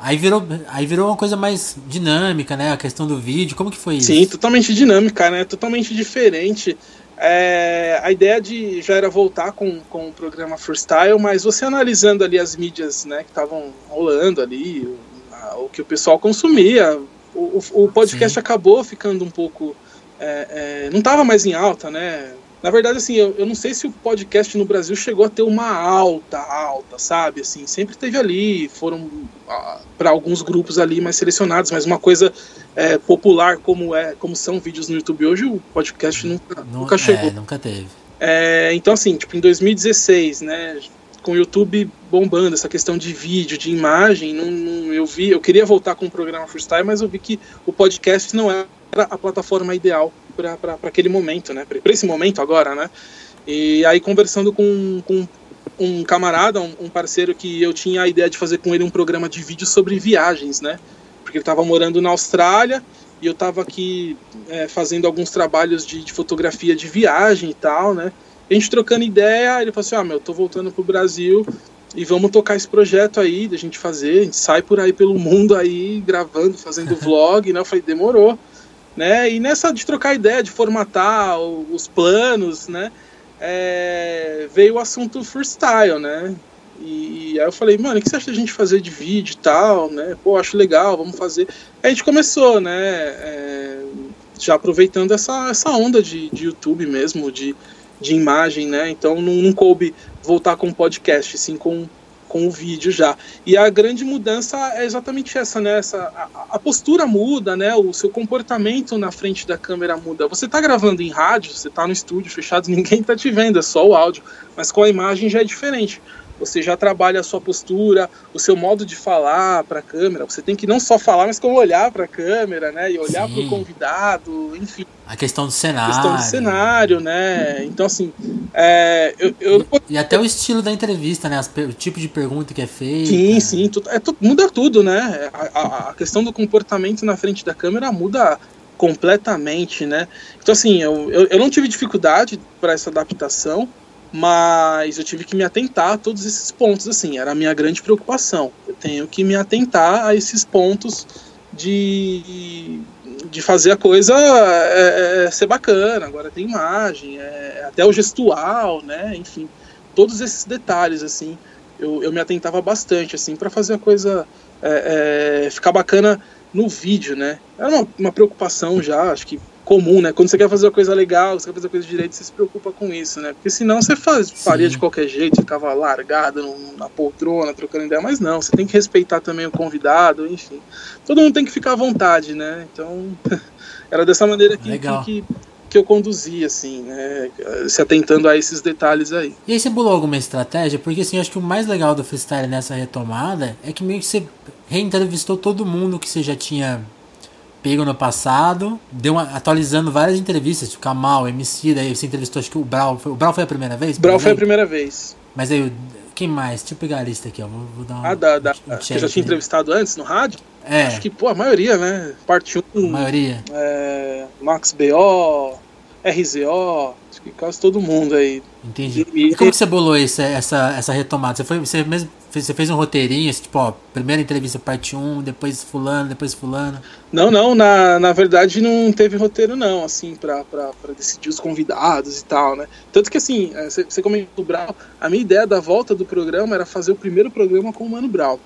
Aí virou, aí virou uma coisa mais dinâmica, né? A questão do vídeo, como que foi isso? Sim, totalmente dinâmica, né? Totalmente diferente. É, a ideia de já era voltar com, com o programa Freestyle, mas você analisando ali as mídias né, que estavam rolando ali, o, o, que o pessoal consumia, o, o podcast Sim. acabou ficando um pouco. É, é, não estava mais em alta, né? Na verdade, assim, eu, eu não sei se o podcast no Brasil chegou a ter uma alta, alta, sabe? Assim, sempre teve ali, foram ah, para alguns grupos ali mais selecionados, mas uma coisa é, popular como é, como são vídeos no YouTube hoje, o podcast nunca, nunca chegou. É, nunca teve. É, então, assim, tipo, em 2016, né, com o YouTube bombando, essa questão de vídeo, de imagem, não, não, eu vi, eu queria voltar com o programa Freestyle, mas eu vi que o podcast não era a plataforma ideal para aquele momento, né? Para esse momento agora, né? E aí conversando com, com um camarada, um, um, parceiro que eu tinha a ideia de fazer com ele um programa de vídeo sobre viagens, né? Porque ele estava morando na Austrália e eu estava aqui é, fazendo alguns trabalhos de, de, fotografia de viagem e tal, né? A gente trocando ideia, ele falou assim: Ah, meu, tô voltando pro Brasil e vamos tocar esse projeto aí, da gente fazer. A gente sai por aí pelo mundo aí, gravando, fazendo vlog, né? Eu falei: demorou, né? E nessa de trocar ideia, de formatar os planos, né? É, veio o assunto freestyle, né? E, e, aí eu falei, mano, o que você acha da gente fazer de vídeo e tal, né? Pô, acho legal, vamos fazer. Aí a gente começou, né? É, já aproveitando essa, essa onda de, de YouTube mesmo, de, de imagem, né? Então não, não coube voltar com o podcast, sim com, com o vídeo já. E a grande mudança é exatamente essa, né? Essa, a, a, postura muda, né? O seu comportamento na frente da câmera muda. Você está gravando em rádio, você está no estúdio fechado, ninguém está te vendo, é só o áudio. Mas com a imagem já é diferente você já trabalha a sua postura, o seu modo de falar para a câmera. Você tem que não só falar, mas como olhar para a câmera, né? E olhar para o convidado, enfim. A questão do cenário. A questão do cenário, né? Então, assim. É, eu, eu... E, e, até o estilo da entrevista, né? As, o tipo de pergunta que é feita. Sim, sim. Tudo, é, muda tudo, né? A, a, a questão do comportamento na frente da câmera muda completamente, né? Então, assim, eu, eu, eu não tive dificuldade para essa adaptação mas eu tive que me atentar a todos esses pontos, assim, era a minha grande preocupação. Eu tenho que me atentar a esses pontos de, de fazer a coisa é, é, ser bacana. Agora tem imagem, é, até o gestual, né? Enfim, todos esses detalhes, assim, eu, eu me atentava bastante, assim, para fazer a coisa é, é, ficar bacana no vídeo, né? Era uma, uma preocupação já, acho que comum, né? Quando você quer fazer uma coisa legal, você quer fazer uma coisa direito, você se preocupa com isso, né? Porque senão você faz, faria de qualquer jeito, ficava largado na poltrona, trocando ideia, mas não, você tem que respeitar também o convidado, enfim. Todo mundo tem que ficar à vontade, né? Então, era dessa maneira que, que, que, que eu conduzia, assim, né? Se atentando a esses detalhes aí. E aí você bolou alguma estratégia? Porque, assim, acho que o mais legal do freestyle nessa retomada é que meio que você reentrevistou todo mundo que você já tinha pego no passado, deu uma, atualizando várias entrevistas, tipo Kamal, MC, daí você entrevistou, acho que o Brau, foi, o Brau foi a primeira vez? Brau foi a primeira vez. Mas aí, quem mais? Deixa eu pegar a lista aqui, ó, vou, vou dar uma, Ah, da, da, um que eu já tinha entrevistado antes no rádio? É. Acho que, pô, a maioria, né? Parte 1. Um, a maioria. É, Max BO, RZO, que quase todo mundo aí. Entendi. E, e como você bolou essa, essa, essa retomada? Você, foi, você mesmo você fez um roteirinho, tipo, ó, primeira entrevista parte 1, depois fulano, depois fulano? Não, não, na, na verdade não teve roteiro não, assim, pra, pra, pra decidir os convidados e tal, né? Tanto que, assim, é, você comentou o Brau, a minha ideia da volta do programa era fazer o primeiro programa com o Mano Brau.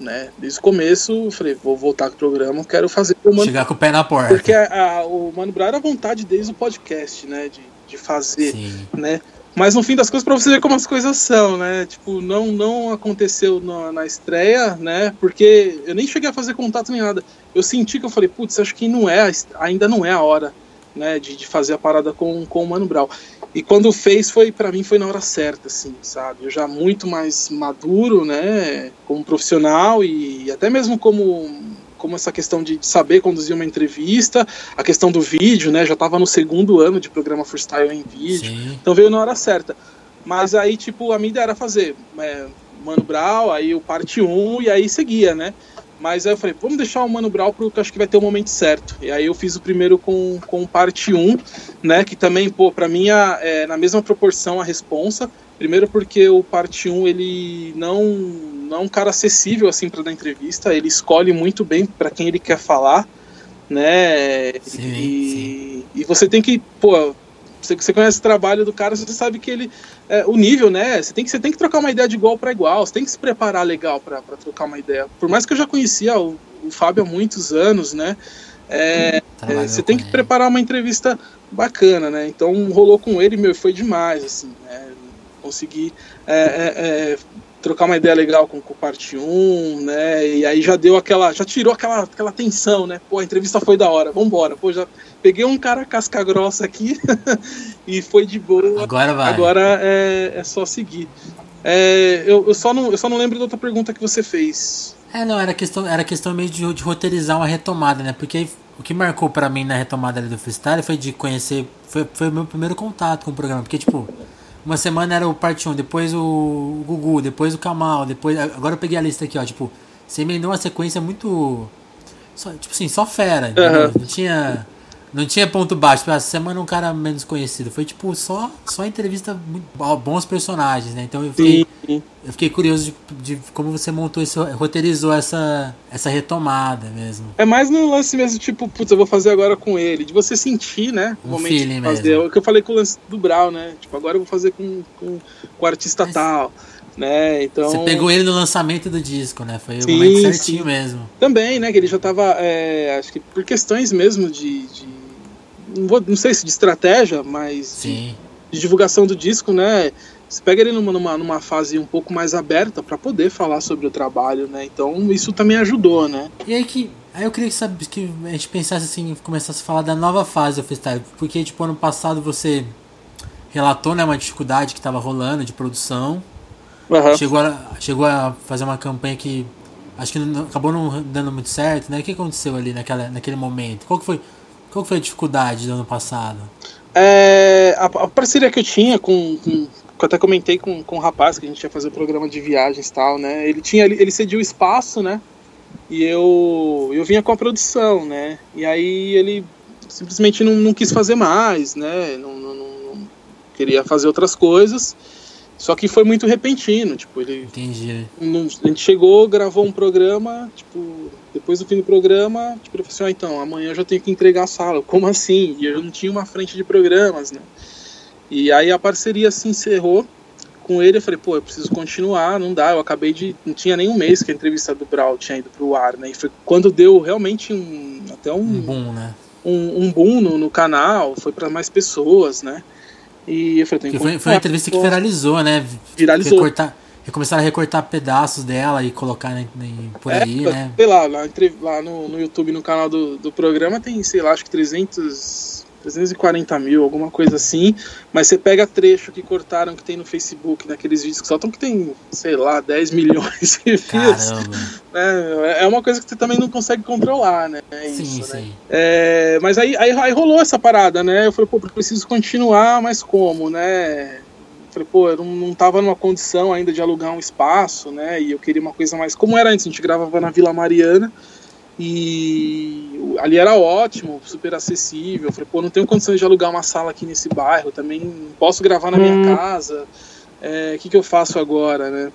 Né? Desde o começo, eu falei, vou voltar com o programa, quero fazer o Mano Chegar com o pé na porta. Porque a, a, o Mano Brau era vontade desde o podcast, né? De, de fazer, Sim. né? Mas no fim das coisas, para você ver como as coisas são, né? Tipo, não, não aconteceu na, na estreia, né? Porque eu nem cheguei a fazer contato nem nada. Eu senti que eu falei, putz, acho que não é, ainda não é a hora, né? De, de fazer a parada com, com o Mano Brown. E quando fez, foi para mim foi na hora certa, assim, sabe? Eu já muito mais maduro, né? Como profissional e até mesmo como como essa questão de saber conduzir uma entrevista, a questão do vídeo, né? Já estava no segundo ano de programa freestyle em vídeo, Sim. então veio na hora certa. Mas aí, tipo, a minha ideia era fazer é, Mano Brown, aí o parte 1 e aí seguia, né? Mas aí eu falei, vamos deixar o Mano Brown porque acho que vai ter o momento certo. E aí eu fiz o primeiro com, com parte 1, né? Que também, pô, pra mim é na mesma proporção a responsa. Primeiro porque o parte 1 ele não não é um cara acessível assim para dar entrevista, ele escolhe muito bem para quem ele quer falar, né? Sim, e, sim. e você tem que, pô, você, você conhece o trabalho do cara, você sabe que ele é, o nível, né? Você tem que você tem que trocar uma ideia de igual para igual, você tem que se preparar legal para trocar uma ideia. Por mais que eu já conhecia o, o Fábio há muitos anos, né? É, é, você tem que preparar uma entrevista bacana, né? Então rolou com ele, meu, foi demais, assim, né? Consegui é, é, é trocar uma ideia legal com, com o parte 1, né? E aí já deu aquela. Já tirou aquela, aquela tensão, né? Pô, a entrevista foi da hora, vambora. Pô, já peguei um cara casca grossa aqui e foi de boa. Agora vai. Agora é, é só seguir. É, eu, eu, só não, eu só não lembro da outra pergunta que você fez. É, não, era questão, era questão meio de, de roteirizar uma retomada, né? Porque o que marcou para mim na retomada do freestyle foi de conhecer. Foi, foi o meu primeiro contato com o programa. Porque, tipo, uma semana era o parte 1, depois o Gugu, depois o Kamal, depois. Agora eu peguei a lista aqui, ó. Tipo, você emendou uma sequência muito Só, tipo assim, só fera. Uhum. Não tinha. Não tinha ponto baixo. Essa semana um cara menos conhecido. Foi tipo só, só entrevista bons personagens, né? Então eu fiquei, eu fiquei curioso de, de, como você montou isso, roteirizou essa, essa retomada mesmo. É mais no lance mesmo, tipo, putz, eu vou fazer agora com ele. De você sentir, né? O um momento feeling fazer. Mesmo. O que eu falei com o lance do Brau, né? Tipo, agora eu vou fazer com, com, com o artista Mas... tal né? Então... Você pegou ele no lançamento do disco, né? Foi sim, o momento certinho sim. mesmo. Também, né? Que ele já tava, é, acho que por questões mesmo de, de não, vou, não sei se de estratégia, mas de, de, divulgação do disco, né? Você pega ele numa, numa, numa fase um pouco mais aberta para poder falar sobre o trabalho, né? Então isso também ajudou, né? E aí que Aí eu queria que, sabe, que a gente pensasse assim, começasse a falar da nova fase do freestyle, porque tipo ano passado você relatou né, uma dificuldade que estava rolando de produção, Uhum. Chegou, a, chegou a fazer uma campanha que acho que não, acabou não dando muito certo, né? O que aconteceu ali naquela, naquele momento? Qual que foi, qual foi a dificuldade do ano passado? É, a, a, parceria que eu tinha com, com eu até comentei com, com o rapaz que a gente ia fazer o programa de viagens e tal, né? Ele tinha ele cediu o espaço, né? E eu eu vinha com a produção, né? E aí ele simplesmente não, não quis fazer mais, né? Não, não, não queria fazer outras coisas. Só que foi muito repentino, tipo, ele. Entendi. Não, a gente chegou, gravou um programa, tipo, depois do fim do programa, tipo, ele falou assim, ah, então, amanhã eu já tenho que entregar a sala. Como assim? E eu não tinha uma frente de programas, né? E aí a parceria se encerrou com ele, eu falei, pô, eu preciso continuar, não dá, eu acabei de. Não tinha nem um mês que a entrevista do Brawl tinha ido pro ar, né? E foi quando deu realmente um. Até um. Um boom, né? Um, um boom no, no canal, foi para mais pessoas, né? E eu falei, foi, foi uma entrevista que viralizou, né? Viralizou. Recortar, começaram a recortar pedaços dela e colocar né, por é, aí, né? Sei lá, lá, lá no, no YouTube, no canal do, do programa, tem, sei lá, acho que 300 340 mil, alguma coisa assim. Mas você pega trecho que cortaram que tem no Facebook, naqueles vídeos que soltam, que tem, sei lá, 10 milhões de views. É, é uma coisa que você também não consegue controlar, né? É sim, isso, né? sim. Né? É, mas aí, aí, aí, rolou essa parada, né? Eu falei, pô, preciso continuar, mas como, né? Eu falei, pô, eu não, não tava numa condição ainda de alugar um espaço, né? E eu queria uma coisa mais. Como era antes, a gente gravava na Vila Mariana. E ali era ótimo, super acessível. Eu falei, pô, não tenho condições de alugar uma sala aqui nesse bairro, também posso gravar na minha hum. casa. O é, que, que eu faço agora, né?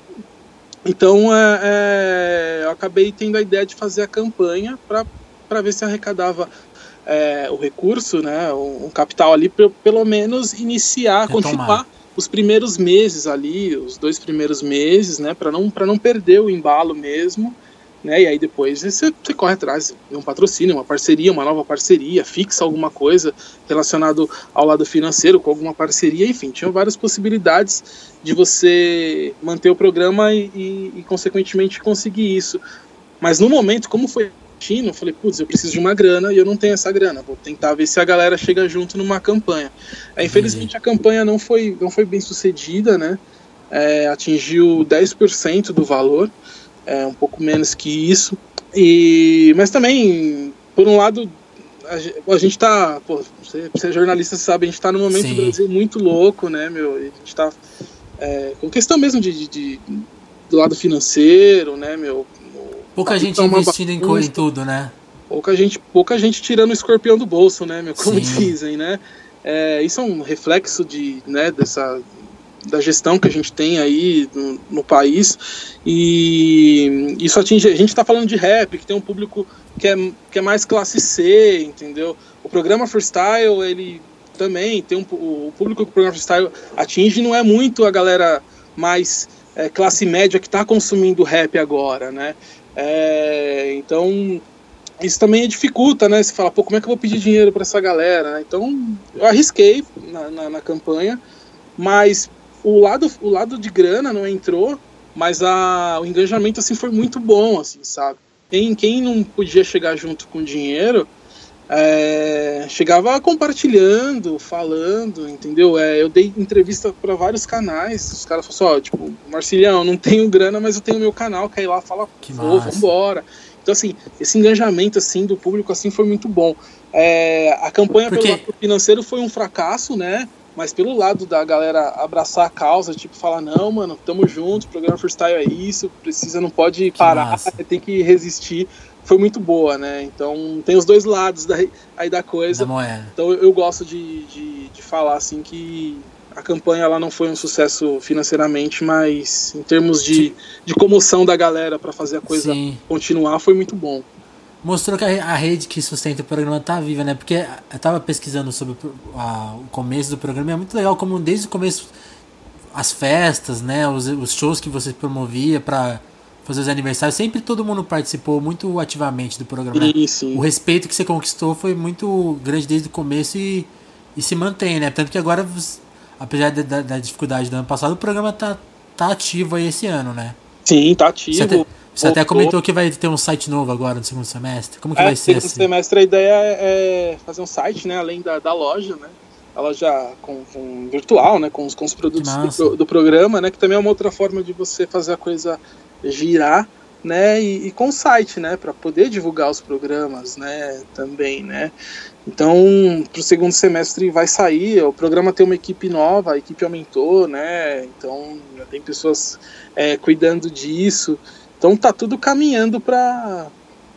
Então é, é, eu acabei tendo a ideia de fazer a campanha para ver se arrecadava é, o recurso, né, um, capital ali, para pelo menos iniciar, Retomar. continuar os primeiros meses ali, os dois primeiros meses, né, para não, não perder o embalo mesmo né? E aí depois você, você corre atrás de um patrocínio, uma parceria, uma nova parceria, fixa alguma coisa relacionado ao lado financeiro com alguma parceria, enfim, tinham várias possibilidades de você manter o programa e, e, e consequentemente conseguir isso. Mas no momento, como foi eu falei, putz, eu preciso de uma grana e eu não tenho essa grana. Vou tentar ver se a galera chega junto numa campanha. Aí, infelizmente, a campanha não foi, não foi bem sucedida, né? É, atingiu 10% do valor é um pouco menos que isso. E, mas também, por um lado, a gente está pô, você, você é jornalista, sabe, a gente está num momento do Brasil muito louco, né, meu? A gente está é, com questão mesmo de, de, de, do lado financeiro, né, meu? Pouca gente tá investindo em, em tudo, né? Pouca gente, pouca gente tirando o escorpião do bolso, né, meu? Como Sim. dizem, né? É, isso é um reflexo de, né, dessa da gestão que a gente tem aí no, no país e isso atinge a gente está falando de rap que tem um público que é, que é mais classe C entendeu o programa freestyle ele também tem um o público que o programa freestyle atinge não é muito a galera mais é, classe média que está consumindo rap agora né é, então isso também dificulta, né? Você fala, pô, como é que eu vou pedir dinheiro para essa galera? Então, eu arrisquei na, na, na campanha, mas o lado, o lado de grana não entrou, mas a, o engajamento assim foi muito bom, assim, sabe? Quem, quem não podia chegar junto com dinheiro é, chegava compartilhando, falando, entendeu? É, eu dei entrevista para vários canais, os caras falaram assim, ó, tipo, Marcilhão, não tenho grana, mas eu tenho meu canal, ir lá, fala, que vou, vambora. Então, assim, esse engajamento, assim, do público, assim, foi muito bom. É, a campanha Porque... pelo financeiro foi um fracasso, né? Mas pelo lado da galera abraçar a causa, tipo, falar, não, mano, tamo junto, o programa freestyle é isso, precisa, não pode parar, tem que resistir. foi muito boa, né? Então tem os dois lados da, aí da coisa. Da então eu, eu gosto de, de, de, falar assim que a campanha ela não foi um sucesso financeiramente, mas em termos de, de comoção da galera para fazer a coisa Sim. continuar foi muito bom mostrou que a, rede que sustenta o programa tá viva, né? Porque eu tava pesquisando sobre a, o começo do programa e é muito legal como desde o começo as festas, né? Os, os shows que você promovia para fazer os aniversários, sempre todo mundo participou muito ativamente do programa. Né? Sim, sim. O respeito que você conquistou foi muito grande desde o começo e, e se mantém, né? Tanto que agora, apesar da, da dificuldade do ano passado, o programa tá, tá ativo aí esse ano, né? Sim, tá ativo. Você, você até comentou que vai ter um site novo agora no segundo semestre. Como que é, vai ser? No segundo assim? semestre a ideia é fazer um site, né? Além da, da loja, né? A loja com, com virtual, né? Com os, com os produtos do, do, programa, né? Que também é uma outra forma de você fazer a coisa girar, né? E, e com o site, né? Para poder divulgar os programas, né? Também, né? Então, para o segundo semestre vai sair. O programa tem uma equipe nova, a equipe aumentou, né? Então, já tem pessoas é, cuidando disso. Então tá tudo caminhando para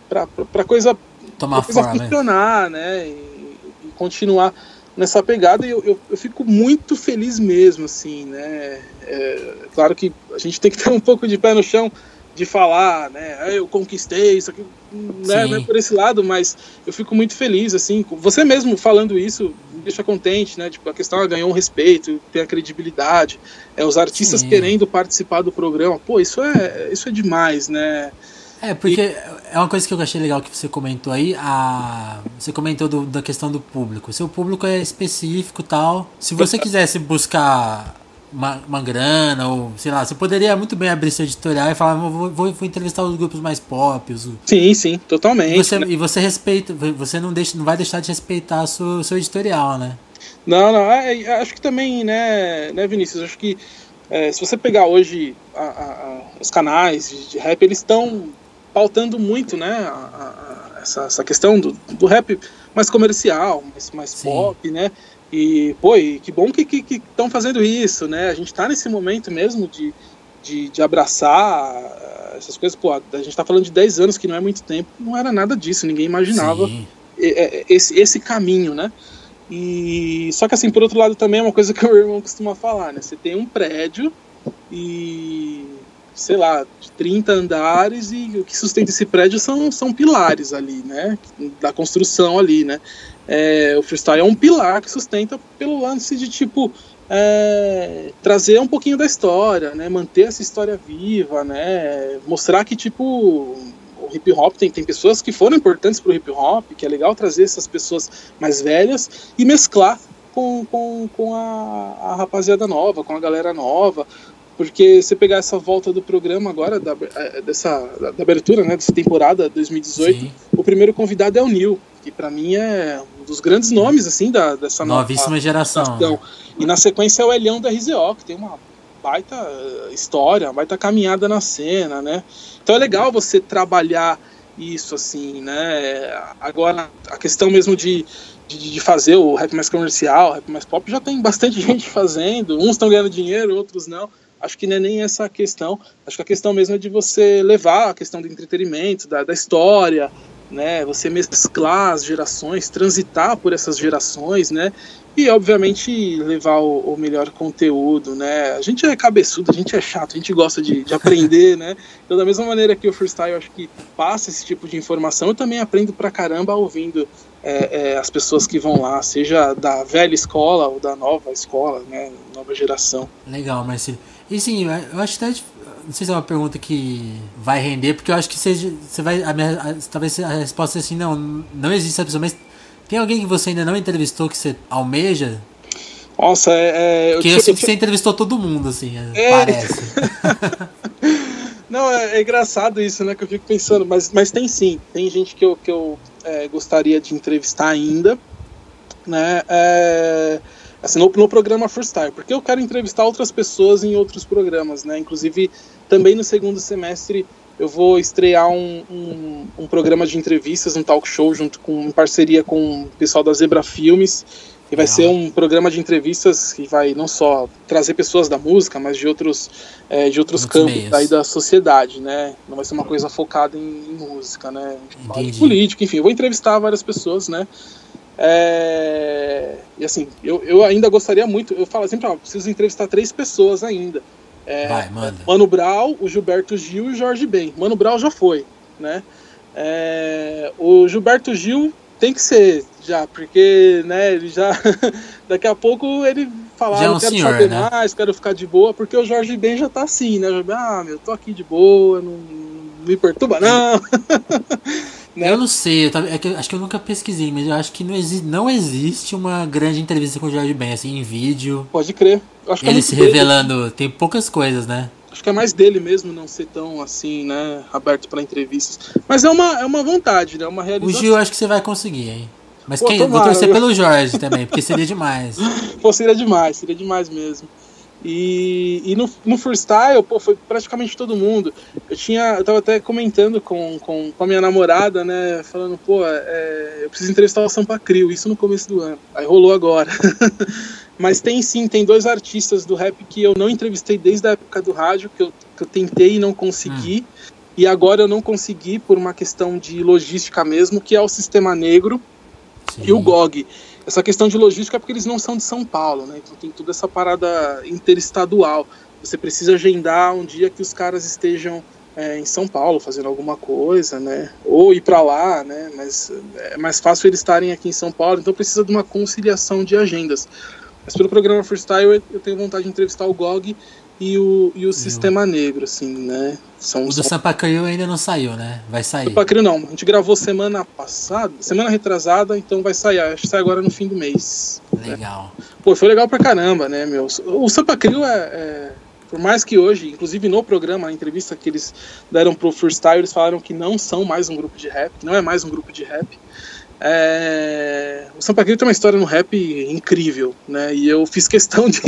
para coisa, Tomar coisa forma, né? funcionar, né? né? E, e, continuar nessa pegada. E eu, eu, eu, fico muito feliz mesmo, assim, né? É, claro que a gente tem que ter um pouco de pé no chão de falar, né? Ah, eu conquistei isso aqui, né? Não é por esse lado, mas eu fico muito feliz, assim. Você mesmo falando isso me deixa contente, né? Tipo, a questão ganhou um respeito, tem a credibilidade, é os artistas Sim. querendo participar do programa. Pô, isso é isso é demais, né? É, porque e... é uma coisa que eu achei legal que você comentou aí, a... você comentou do, da questão do público. Seu público é específico tal. Se você quisesse buscar uma, uma grana, ou sei lá, você poderia muito bem abrir seu editorial e falar, vou, vou, vou entrevistar os grupos mais pop. Os... Sim, sim, totalmente. E você, né? e você respeita, você não, deixa, não vai deixar de respeitar o seu editorial, né? Não, não, é, é, acho que também, né, né Vinícius, acho que é, se você pegar hoje a, a, a, os canais de, de rap, eles estão pautando muito, né, essa, essa questão do, do rap mais comercial, mais, mais pop, né, e, pô, e que bom que estão fazendo isso, né? A gente está nesse momento mesmo de, de, de, abraçar essas coisas. Pô, a gente está falando de 10 anos, que não é muito tempo, não era nada disso, ninguém imaginava esse, esse caminho, né? E só que assim, por outro lado também é uma coisa que o meu irmão costuma falar, né? Você tem um prédio e sei lá, de 30 andares e o que sustenta esse prédio são, são pilares ali, né? Da construção ali, né? É, o freestyle é um pilar que sustenta pelo lance de tipo é, trazer um pouquinho da história, né? Manter essa história viva, né? Mostrar que tipo o hip hop tem, tem pessoas que foram importantes para o hip hop, que é legal trazer essas pessoas mais velhas e mesclar com, com, com a, a rapaziada nova, com a galera nova, porque você pegar essa volta do programa agora, da, é, dessa, da, abertura, né, dessa temporada 2018, Sim. o primeiro convidado é o Neil, que para mim é dos grandes nomes, assim, da, dessa Novíssima nova geração. Né? E na sequência é o Elião da RZO, que tem uma baita história, uma baita caminhada na cena, né? Então é legal você trabalhar isso, assim, né? Agora, a questão mesmo de, de, de, fazer o rap mais comercial, rap mais pop, já tem bastante gente fazendo. Uns estão ganhando dinheiro, outros não. Acho que não é nem essa a questão. Acho que a questão mesmo é de você levar a questão do entretenimento, da, da história, né? Você mesclar as gerações, transitar por essas gerações, né? E obviamente levar o, o, melhor conteúdo, né? A gente é cabeçudo, a gente é chato, a gente gosta de, de aprender, né? Então da mesma maneira que o freestyle acho que passa esse tipo de informação, eu também aprendo pra caramba ouvindo é, é, as pessoas que vão lá, seja da velha escola ou da nova escola, né? Nova geração. Legal, Marcelo. E sim, eu acho até. Não sei se é uma pergunta que vai render, porque eu acho que seja, você vai. A minha, a, talvez a resposta seja assim, não, não existe essa pessoa, mas tem alguém que você ainda não entrevistou que você almeja? Nossa, é. é eu, eu sinto que você entrevistou todo mundo, assim, é... parece. não, é, é, engraçado isso, né? Que eu fico pensando, mas, mas tem sim, tem gente que eu, que eu é, gostaria de entrevistar ainda, né? É, assim, no, no programa Freestyle, porque eu quero entrevistar outras pessoas em outros programas, né? Inclusive, também no segundo semestre eu vou estrear um, um, um, programa de entrevistas, um talk show, junto com, em parceria com o pessoal da Zebra Filmes. E vai ser um programa de entrevistas que vai não só trazer pessoas da música, mas de outros, é, de outros, campos aí da sociedade, né? Não vai ser uma coisa focada em, em música, né? Tipo, política, enfim. Eu vou entrevistar várias pessoas, né? É... E assim, eu, eu ainda gostaria muito, eu falo sempre, ó, preciso entrevistar três pessoas ainda. É, vai, manda. Mano Brau, o Gilberto Gil e o Jorge Ben. Mano Brau já foi, né? É... O Gilberto Gil tem que ser já, porque, né, ele já. daqui a pouco ele falar, é um quero senhor, saber né? mais, quero ficar de boa, porque o Jorge Ben já tá assim, né? Ah, meu, tô aqui de boa, não, não me perturba, não. né? Eu não sei, eu tava, é que, acho que eu nunca pesquisei, mas eu acho que não, exi não existe uma grande entrevista com o Jorge Ben, assim, em vídeo. Pode crer. ele é se revelando, tem poucas coisas, né? Acho que é mais dele mesmo não ser tão assim, né, aberto para entrevistas. Mas é uma, é uma vontade, né, uma realização. O Gil acho que você vai conseguir, hein? Mas Pô, quem, tomara, vou torcer eu... pelo Jorge também, porque seria demais. Pô, seria demais, seria demais mesmo. E, e no, no freestyle, pô, foi praticamente todo mundo. Eu tinha, eu tava até comentando com, com, com a minha namorada, né, falando, pô, é, eu preciso entrevistar o Sampa Crio, isso no começo do ano. Aí rolou agora. Mas tem sim, tem dois artistas do rap que eu não entrevistei desde a época do rádio, que eu, que eu tentei e não consegui. Hum. E agora eu não consegui por uma questão de logística mesmo, que é o Sistema Negro sim. e o GOG. Essa questão de logística é porque eles não são de São Paulo, né? Então tem toda essa parada interestadual. Você precisa agendar um dia que os caras estejam é, em São Paulo fazendo alguma coisa, né? Ou ir para lá, né? Mas é mais fácil eles estarem aqui em São Paulo, então precisa de uma conciliação de agendas. Mas pelo programa Freestyle eu tenho vontade de entrevistar o GOG e o, e o Sistema Negro, assim, né? São, o do são... Sampacaio ainda não saiu, né? Vai sair. Sampacaio não, a gente gravou semana passada, semana retrasada, então vai sair, acho que sai agora no fim do mês. Legal. Né? Pô, foi legal pra caramba, né, meu? O Sampacaio é, é, Por mais que hoje, inclusive no programa, na entrevista que eles deram pro Freestyle, eles falaram que não são mais um grupo de rap, não é mais um grupo de rap. É... O Sampa Crio tem uma história no rap incrível, né? E eu fiz questão de,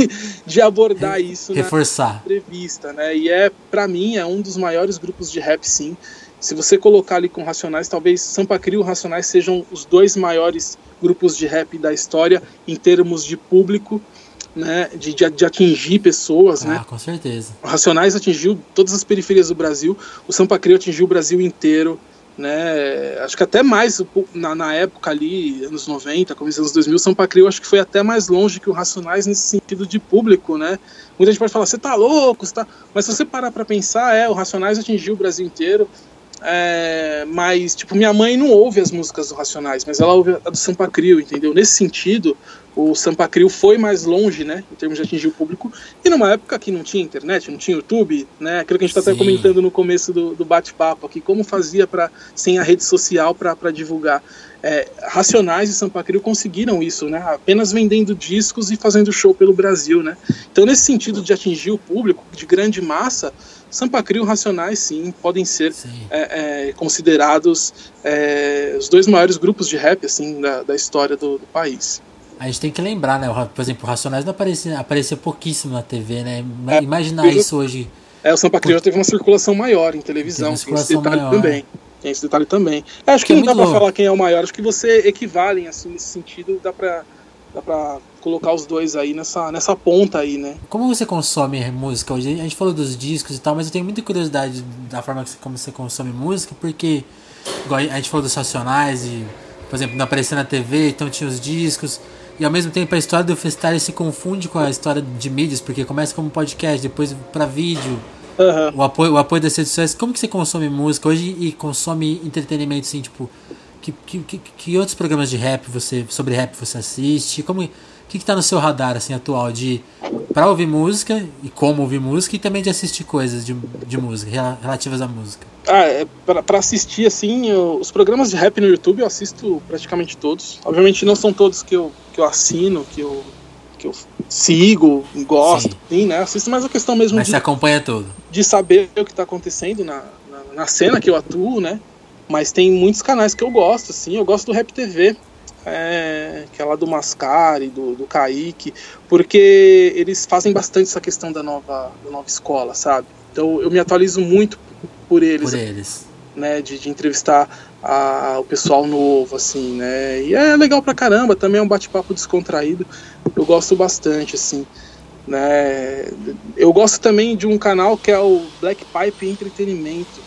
de abordar isso Reforçar. na entrevista, né? E é, para mim, é um dos maiores grupos de rap, sim. Se você colocar ali com Racionais, talvez Sampa Crio e Racionais sejam os dois maiores grupos de rap da história em termos de público, né? De, de, de atingir pessoas, ah, né? com certeza. O Racionais atingiu todas as periferias do Brasil, o Sampa Crio atingiu o Brasil inteiro né? Acho que até mais na, na, época ali, anos 90, começo dos anos 2000, São Pacrio acho que foi até mais longe que o Racionais nesse sentido de público, né? Muita gente pode falar, você tá louco, tá... mas se você parar para pensar, é, o Racionais atingiu o Brasil inteiro, é, mas, tipo, minha mãe não ouve as músicas do Racionais, mas ela ouve a do Sampa Crio, entendeu? Nesse sentido, o Sampa Crio foi mais longe, né, em termos de atingir o público, e numa época que não tinha internet, não tinha YouTube, né, aquilo que a gente está até comentando no começo do, do bate-papo aqui, como fazia para sem a rede social para divulgar. É, Racionais e Sampa Crio conseguiram isso, né, apenas vendendo discos e fazendo show pelo Brasil, né. Então, nesse sentido de atingir o público de grande massa, Sampa Crio Racionais, sim, podem ser é, é, considerados é, os dois maiores grupos de rap, assim, da, da história do, do país. A gente tem que lembrar, né? Por exemplo, o Racionais não aparecia, aparecia pouquíssimo na TV, né? É, Imaginar isso hoje. É, o Sampa Crio já teve uma circulação maior em televisão, tem esse detalhe maior. também. Tem esse detalhe também. É, acho que, que não dá louco. pra falar quem é o maior, acho que você equivalem, assim, nesse sentido, dá pra, dá pra colocar os dois aí nessa, nessa ponta aí, né? Como você consome música hoje? A gente falou dos discos e tal, mas eu tenho muita curiosidade da forma que você, como você consome música, porque a gente falou dos Racionais e, por exemplo, não aparecia na TV, então tinha os discos. E ao mesmo tempo a história do freestyle se confunde com a história de mídias, porque começa como podcast, depois para vídeo. Uhum. O, apoio, o apoio das redes sociais. Como que você consome música hoje e consome entretenimento assim, tipo, que, que, que, outros programas de rap você sobre rap você assiste? Como que está no seu radar assim atual de para ouvir música e como ouvir música e também de assistir coisas de, de música relativas à música? Ah, é, para assistir assim, eu, os programas de rap no YouTube eu assisto praticamente todos. Obviamente não são todos que eu, que eu assino, que eu que eu sigo, gosto, sim, né? Assisto mais a questão mesmo Mas de, acompanha tudo. De saber o que está acontecendo na, na, na cena que eu atuo, né? Mas tem muitos canais que eu gosto, assim. Eu gosto do Rap TV é, que é lá do Mascari, do, do Kaique, porque eles fazem bastante essa questão da nova, da nova escola, sabe? Então eu me atualizo muito por eles. Por eles. Né, de, de entrevistar a, o pessoal novo, assim, né? E é legal pra caramba, também é um bate-papo descontraído. Eu gosto bastante, assim. Né? Eu gosto também de um canal que é o Black Pipe Entretenimento,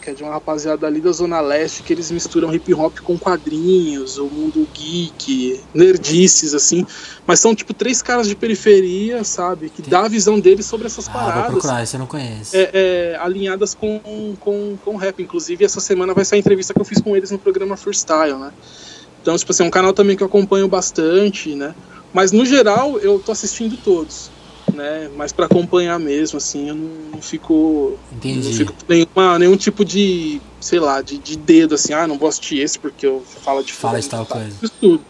que é de uma rapaziada ali da Zona Leste, que eles misturam hip hop com quadrinhos, o mundo geek, nerdices, assim. Mas são, tipo, três caras de periferia, sabe? Que dá a visão deles sobre essas ah, paradas. Vou procurar, você não conhece. É, é, alinhadas com, com, com rap. Inclusive, essa semana vai sair a entrevista que eu fiz com eles no programa Freestyle, né? Então, tipo assim, é um canal também que eu acompanho bastante, né? Mas, no geral, eu tô assistindo todos né? Mas para acompanhar mesmo, assim, eu não, não fico. Entendi. Não fico nenhuma, nenhum tipo de, sei lá, de, de dedo, assim, ah, não vou assistir esse porque eu falo de Fala de tal tá, coisa. Isso tudo.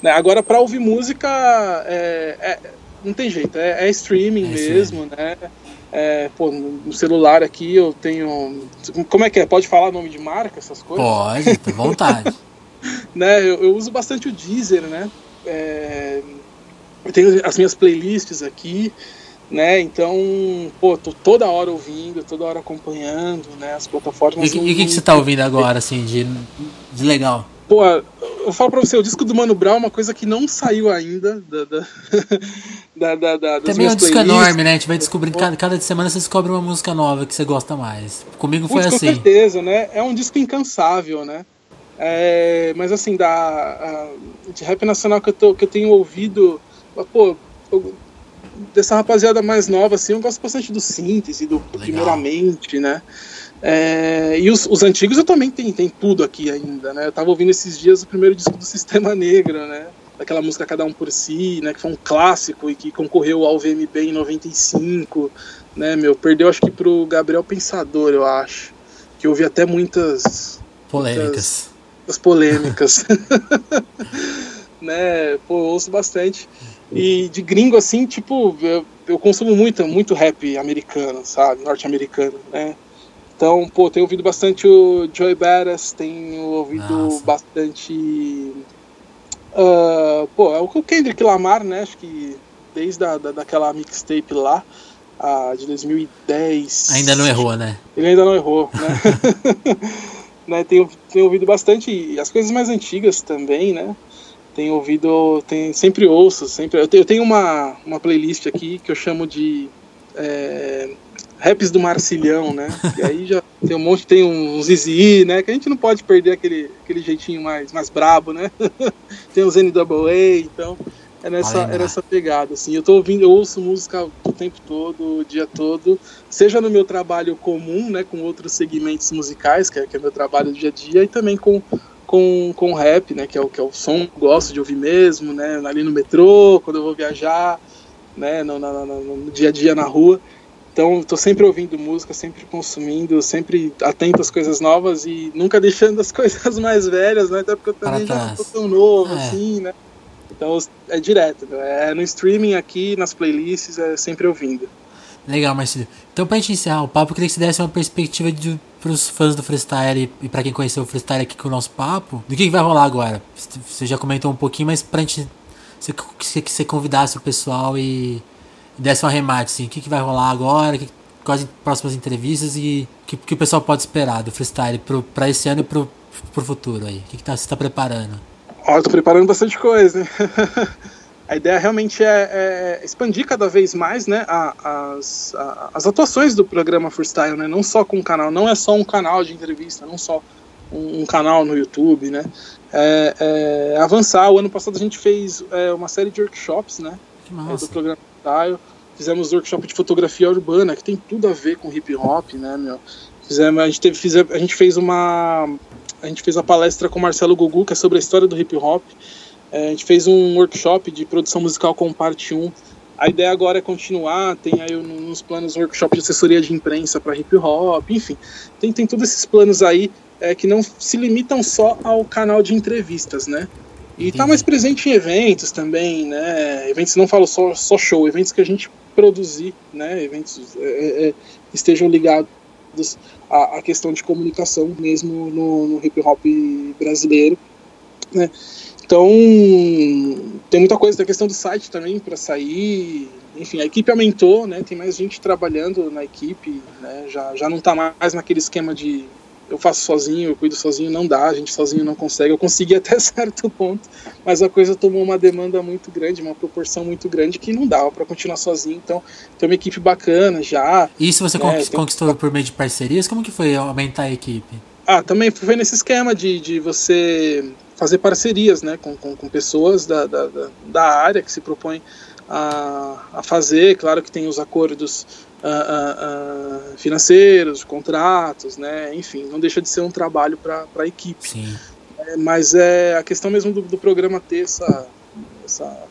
Né? Agora, para ouvir música, é, é, não tem jeito, é, é streaming é mesmo, né? É, pô, no celular aqui eu tenho. Como é que é? Pode falar nome de marca, essas coisas? Pode, à vontade. né, eu, eu, uso bastante o Deezer, né? É, eu tenho as minhas playlists aqui, né? Então, pô, tô toda hora ouvindo, toda hora acompanhando, né? As plataformas. E o que, que, você tá ouvindo agora, assim, de, de legal? Pô, eu falo pra você, o disco do Mano Brown é uma coisa que não saiu ainda da, da, da, da, Também é um disco enorme, né? A gente vai descobrindo, cada, cada semana você descobre uma música nova que você gosta mais. Comigo foi Putz, assim. Com certeza, né? É um disco incansável, né? É, mas assim, da, a, de rap nacional que eu, tô, que eu tenho ouvido pô, eu, dessa rapaziada mais nova, assim, eu gosto bastante do síntese, do, do primeiramente, né? É, e os, os, antigos eu também tenho, tem tudo aqui ainda, né? Eu tava ouvindo esses dias o primeiro disco do Sistema Negro, né? Daquela música Cada Um Por Si, né? Que foi um clássico e que concorreu ao VMB em 95, né, meu? Perdeu acho que pro Gabriel Pensador, eu acho. Que houve até muitas... Polêmicas. Muitas, polêmicas. né? Pô, eu ouço bastante. E de gringo, assim, tipo, eu, eu consumo muito, muito rap americano, sabe? Norte-americano, né? Então, pô, tenho ouvido bastante o Joey Badass, tenho ouvido Nossa. bastante. Uh, pô, é o Kendrick Lamar, né? Acho que desde a, da, daquela mixtape lá, a, de 2010. Ainda não errou, né? Ele ainda não errou, né? né tenho, tenho ouvido bastante as coisas mais antigas também, né? Tenho ouvido, tem, sempre ouço, sempre. Eu tenho, tenho uma, uma playlist aqui que eu chamo de é, Raps do Marcilhão, né? E aí já tem um monte, tem uns Zizi, né? Que a gente não pode perder aquele, aquele jeitinho mais, mais brabo, né? tem os NWA, então é nessa, é nessa pegada, assim. Eu tô ouvindo, eu ouço música o tempo todo, o dia todo, seja no meu trabalho comum, né? Com outros segmentos musicais, que é, que é meu trabalho do dia a dia, e também com com, com rap, né, que é o que é o som que eu gosto de ouvir mesmo, né, ali no metrô, quando eu vou viajar, né, no, no, no, no dia a dia na rua. Então, estou sempre ouvindo música, sempre consumindo, sempre atento às coisas novas e nunca deixando as coisas mais velhas, né, até porque eu também já não tô tão novo é. assim, né. Então, é direto, né? é no streaming aqui, nas playlists, é sempre ouvindo. Legal, Marcelo. Então, pra gente encerrar o papo, eu queria que você desse uma perspectiva de, pros fãs do freestyle e para quem conheceu o freestyle aqui com o nosso papo, do que, que vai rolar agora. Você já comentou um pouquinho, mas pra gente. Se você convidasse o pessoal e desse um arremate, assim, o que, que vai rolar agora, que, quais as próximas entrevistas e o que, que o pessoal pode esperar do freestyle pro, pra esse ano e pro, pro futuro aí? O que, que tá, você tá preparando? Ó, eu tô preparando bastante coisa? a ideia realmente é, é, expandir cada vez mais né, a, as, a, as atuações do programa Freestyle, né, não só com o canal, não é só um canal de entrevista, não só um, um canal no YouTube, né, é, é, avançar. O ano passado a gente fez é, uma série de workshops né, é, do programa Freestyle, fizemos workshop de fotografia urbana, que tem tudo a ver com hip hop, né, meu. Fizemos, a, gente teve, fizemos, a gente fez uma. A gente fez a palestra com o Marcelo Gugu, que é sobre a história do hip hop. É, a gente fez um workshop de produção musical com parte 1. A ideia agora é continuar, tem aí nos planos um workshop de assessoria de imprensa para hip hop, enfim. Tem, tem todos esses planos aí é, que não se limitam só ao canal de entrevistas, né? E está mais presente em eventos também, né? Eventos, não falo só, só show, eventos que a gente produzir, né? Eventos é, é, é estejam ligados à, à, questão de comunicação mesmo no, no hip hop brasileiro, né? Então, tem muita coisa, tem a questão do site também para sair. Enfim, a equipe aumentou, né? Tem mais gente trabalhando na equipe, né? Já, já não está mais naquele esquema de eu faço sozinho, eu cuido sozinho, não dá, a gente sozinho não consegue. Eu consegui até certo ponto, mas a coisa tomou uma demanda muito grande, uma proporção muito grande que não dava para continuar sozinho. Então, tem uma equipe bacana já. E se você né, conquistou tem... por meio de parcerias, como que foi aumentar a equipe? Ah, também foi nesse esquema de, de você fazer parcerias né, com, com, com pessoas da, da, da área que se propõem a, a fazer. Claro que tem os acordos uh, uh, financeiros, contratos, né, enfim, não deixa de ser um trabalho para a equipe. Sim. É, mas é a questão mesmo do, do programa ter essa, essa,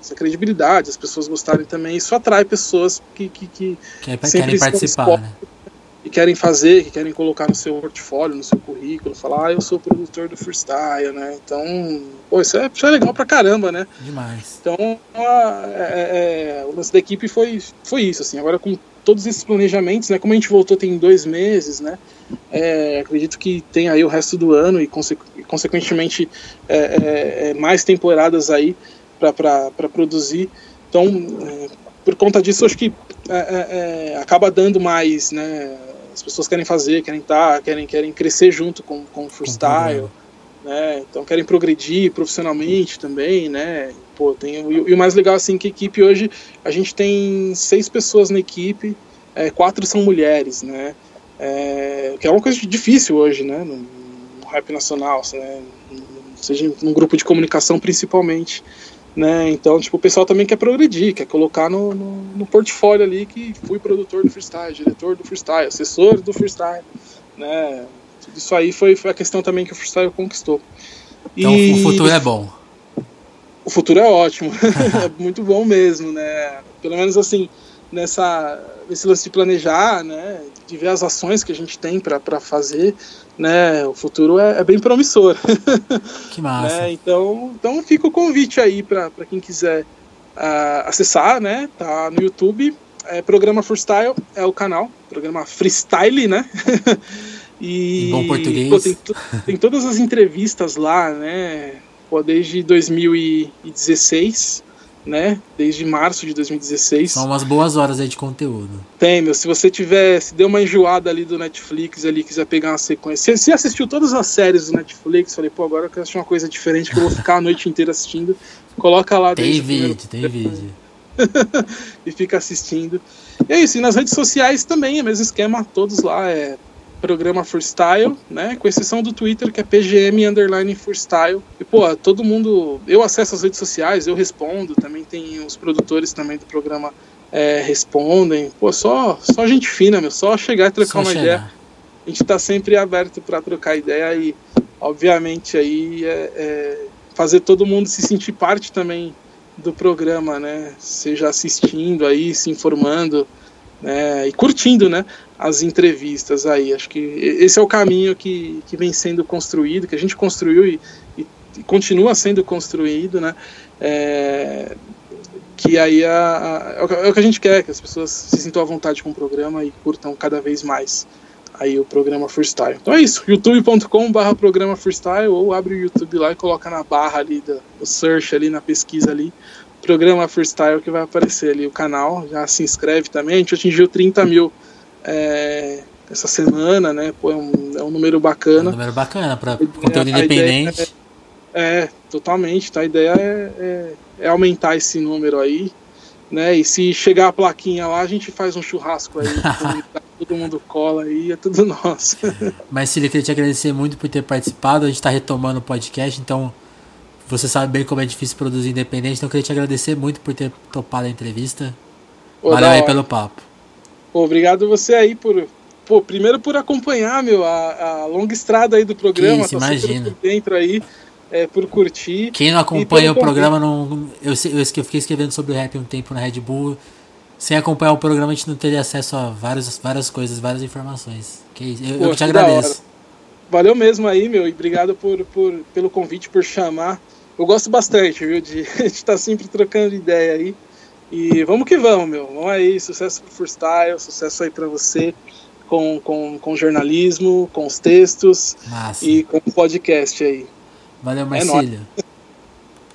essa, credibilidade, as pessoas gostarem também, isso atrai pessoas que, que, que, que querem participar. Né? Que querem fazer, que querem colocar no seu portfólio, no seu currículo, falar, ah, eu sou produtor do freestyle, né? Então, pô, isso é, isso é legal pra caramba, né? Demais. Então, a, é, é, o lance da equipe foi, foi isso, assim. Agora, com todos esses planejamentos, né? Como a gente voltou tem dois meses, né? É, acredito que tem aí o resto do ano e, consequentemente, é, é, é, mais temporadas aí para produzir. Então, por conta disso, acho que acaba dando mais, né? As pessoas querem fazer, querem estar, tá, querem, querem crescer junto com, com o freestyle, né? Então querem progredir profissionalmente também, né? Pô, tem, e, e, o mais legal assim que a equipe hoje, a gente tem seis pessoas na equipe, é, quatro são mulheres, né? É, que é uma coisa difícil hoje, né? No, no rap nacional, né? seja num grupo de comunicação principalmente. Né? Então, tipo, o pessoal também quer progredir, quer colocar no, no, no, portfólio ali que fui produtor do freestyle, diretor do freestyle, assessor do freestyle, né? Tudo isso aí foi, foi a questão também que o freestyle conquistou. Então e... o futuro é bom. O futuro é ótimo, é muito bom mesmo, né? Pelo menos assim, nessa, nesse lance de planejar, né? De ver as ações que a gente tem para fazer, né? O futuro é, é bem promissor. Que massa. né? Então, então fica o convite aí para quem quiser uh, acessar, né? Tá no YouTube. É, programa Freestyle é o canal, programa Freestyle, né? e em bom português. Pô, tem, tem, todas as entrevistas lá, né? Pô, desde 2016 né? Desde março de 2016. São umas boas horas aí de conteúdo. Tem, meu. Se você tiver, se deu uma enjoada ali do Netflix ali, quiser pegar uma sequência. Se, se assistiu todas as séries do Netflix, falei, pô, agora eu quero assistir uma coisa diferente que eu vou ficar a noite inteira assistindo. Coloca lá. Tem vídeo, tem vídeo. e fica assistindo. E é isso, e nas redes sociais também, é o mesmo esquema, todos lá é programa Freestyle, né? Com exceção do Twitter, que é PGM Underline Freestyle. E, pô, todo mundo. Eu acesso as redes sociais, eu respondo. Também tem os produtores também do programa é, respondem. Pô, só, só gente fina, meu. Só chegar e trocar só uma chegar. ideia. A gente tá sempre aberto para trocar ideia e, obviamente, aí é, é fazer todo mundo se sentir parte também do programa, né? Seja assistindo aí, se informando né, e curtindo né, as entrevistas aí. Acho que esse é o caminho que, que vem sendo construído, que a gente construiu e, e, e continua sendo construído, né? É, que aí a, a, é o que a gente quer, que as pessoas se sintam à vontade com o programa e curtam cada vez mais aí o programa Freestyle. Então é isso, youtube.com barra programa Freestyle ou abre o YouTube lá e coloca na barra ali do, do search ali, na pesquisa ali, programa Freestyle que vai aparecer ali o canal. Já se inscreve também. A gente atingiu 30 mil é, essa semana, né? Pô, é, um, é um número bacana. É um número bacana para conteúdo independente. É, é, totalmente. Tá? A ideia é, é, é, aumentar esse número aí. Né? E se chegar a plaquinha lá, a gente faz um churrasco aí. todo mundo cola aí, é tudo nosso. Mas, Cília, queria te agradecer muito por ter participado. A gente está retomando o podcast, então você sabe bem como é difícil produzir independente, então eu queria te agradecer muito por ter topado a entrevista. Pô, Valeu aí pelo papo. Pô, obrigado você aí por. Pô, primeiro por acompanhar, meu, a, a longa estrada aí do programa. Isso, tá imagina. Por dentro aí, é, por curtir. Quem não acompanha o programa, não, eu, eu, eu fiquei escrevendo sobre o rap um tempo na Red Bull. Sem acompanhar o programa, a gente não teria acesso a várias, várias coisas, várias informações. Que eu, Pô, eu te agradeço. Valeu mesmo aí, meu, e obrigado por, por, pelo convite, por chamar eu gosto bastante, viu, de estar tá sempre trocando ideia aí. E vamos que vamos, meu. Vamos aí, sucesso pro freestyle, sucesso aí para você com, com, com jornalismo, com os textos Massa. e com o podcast aí. Valeu, é Marcílio.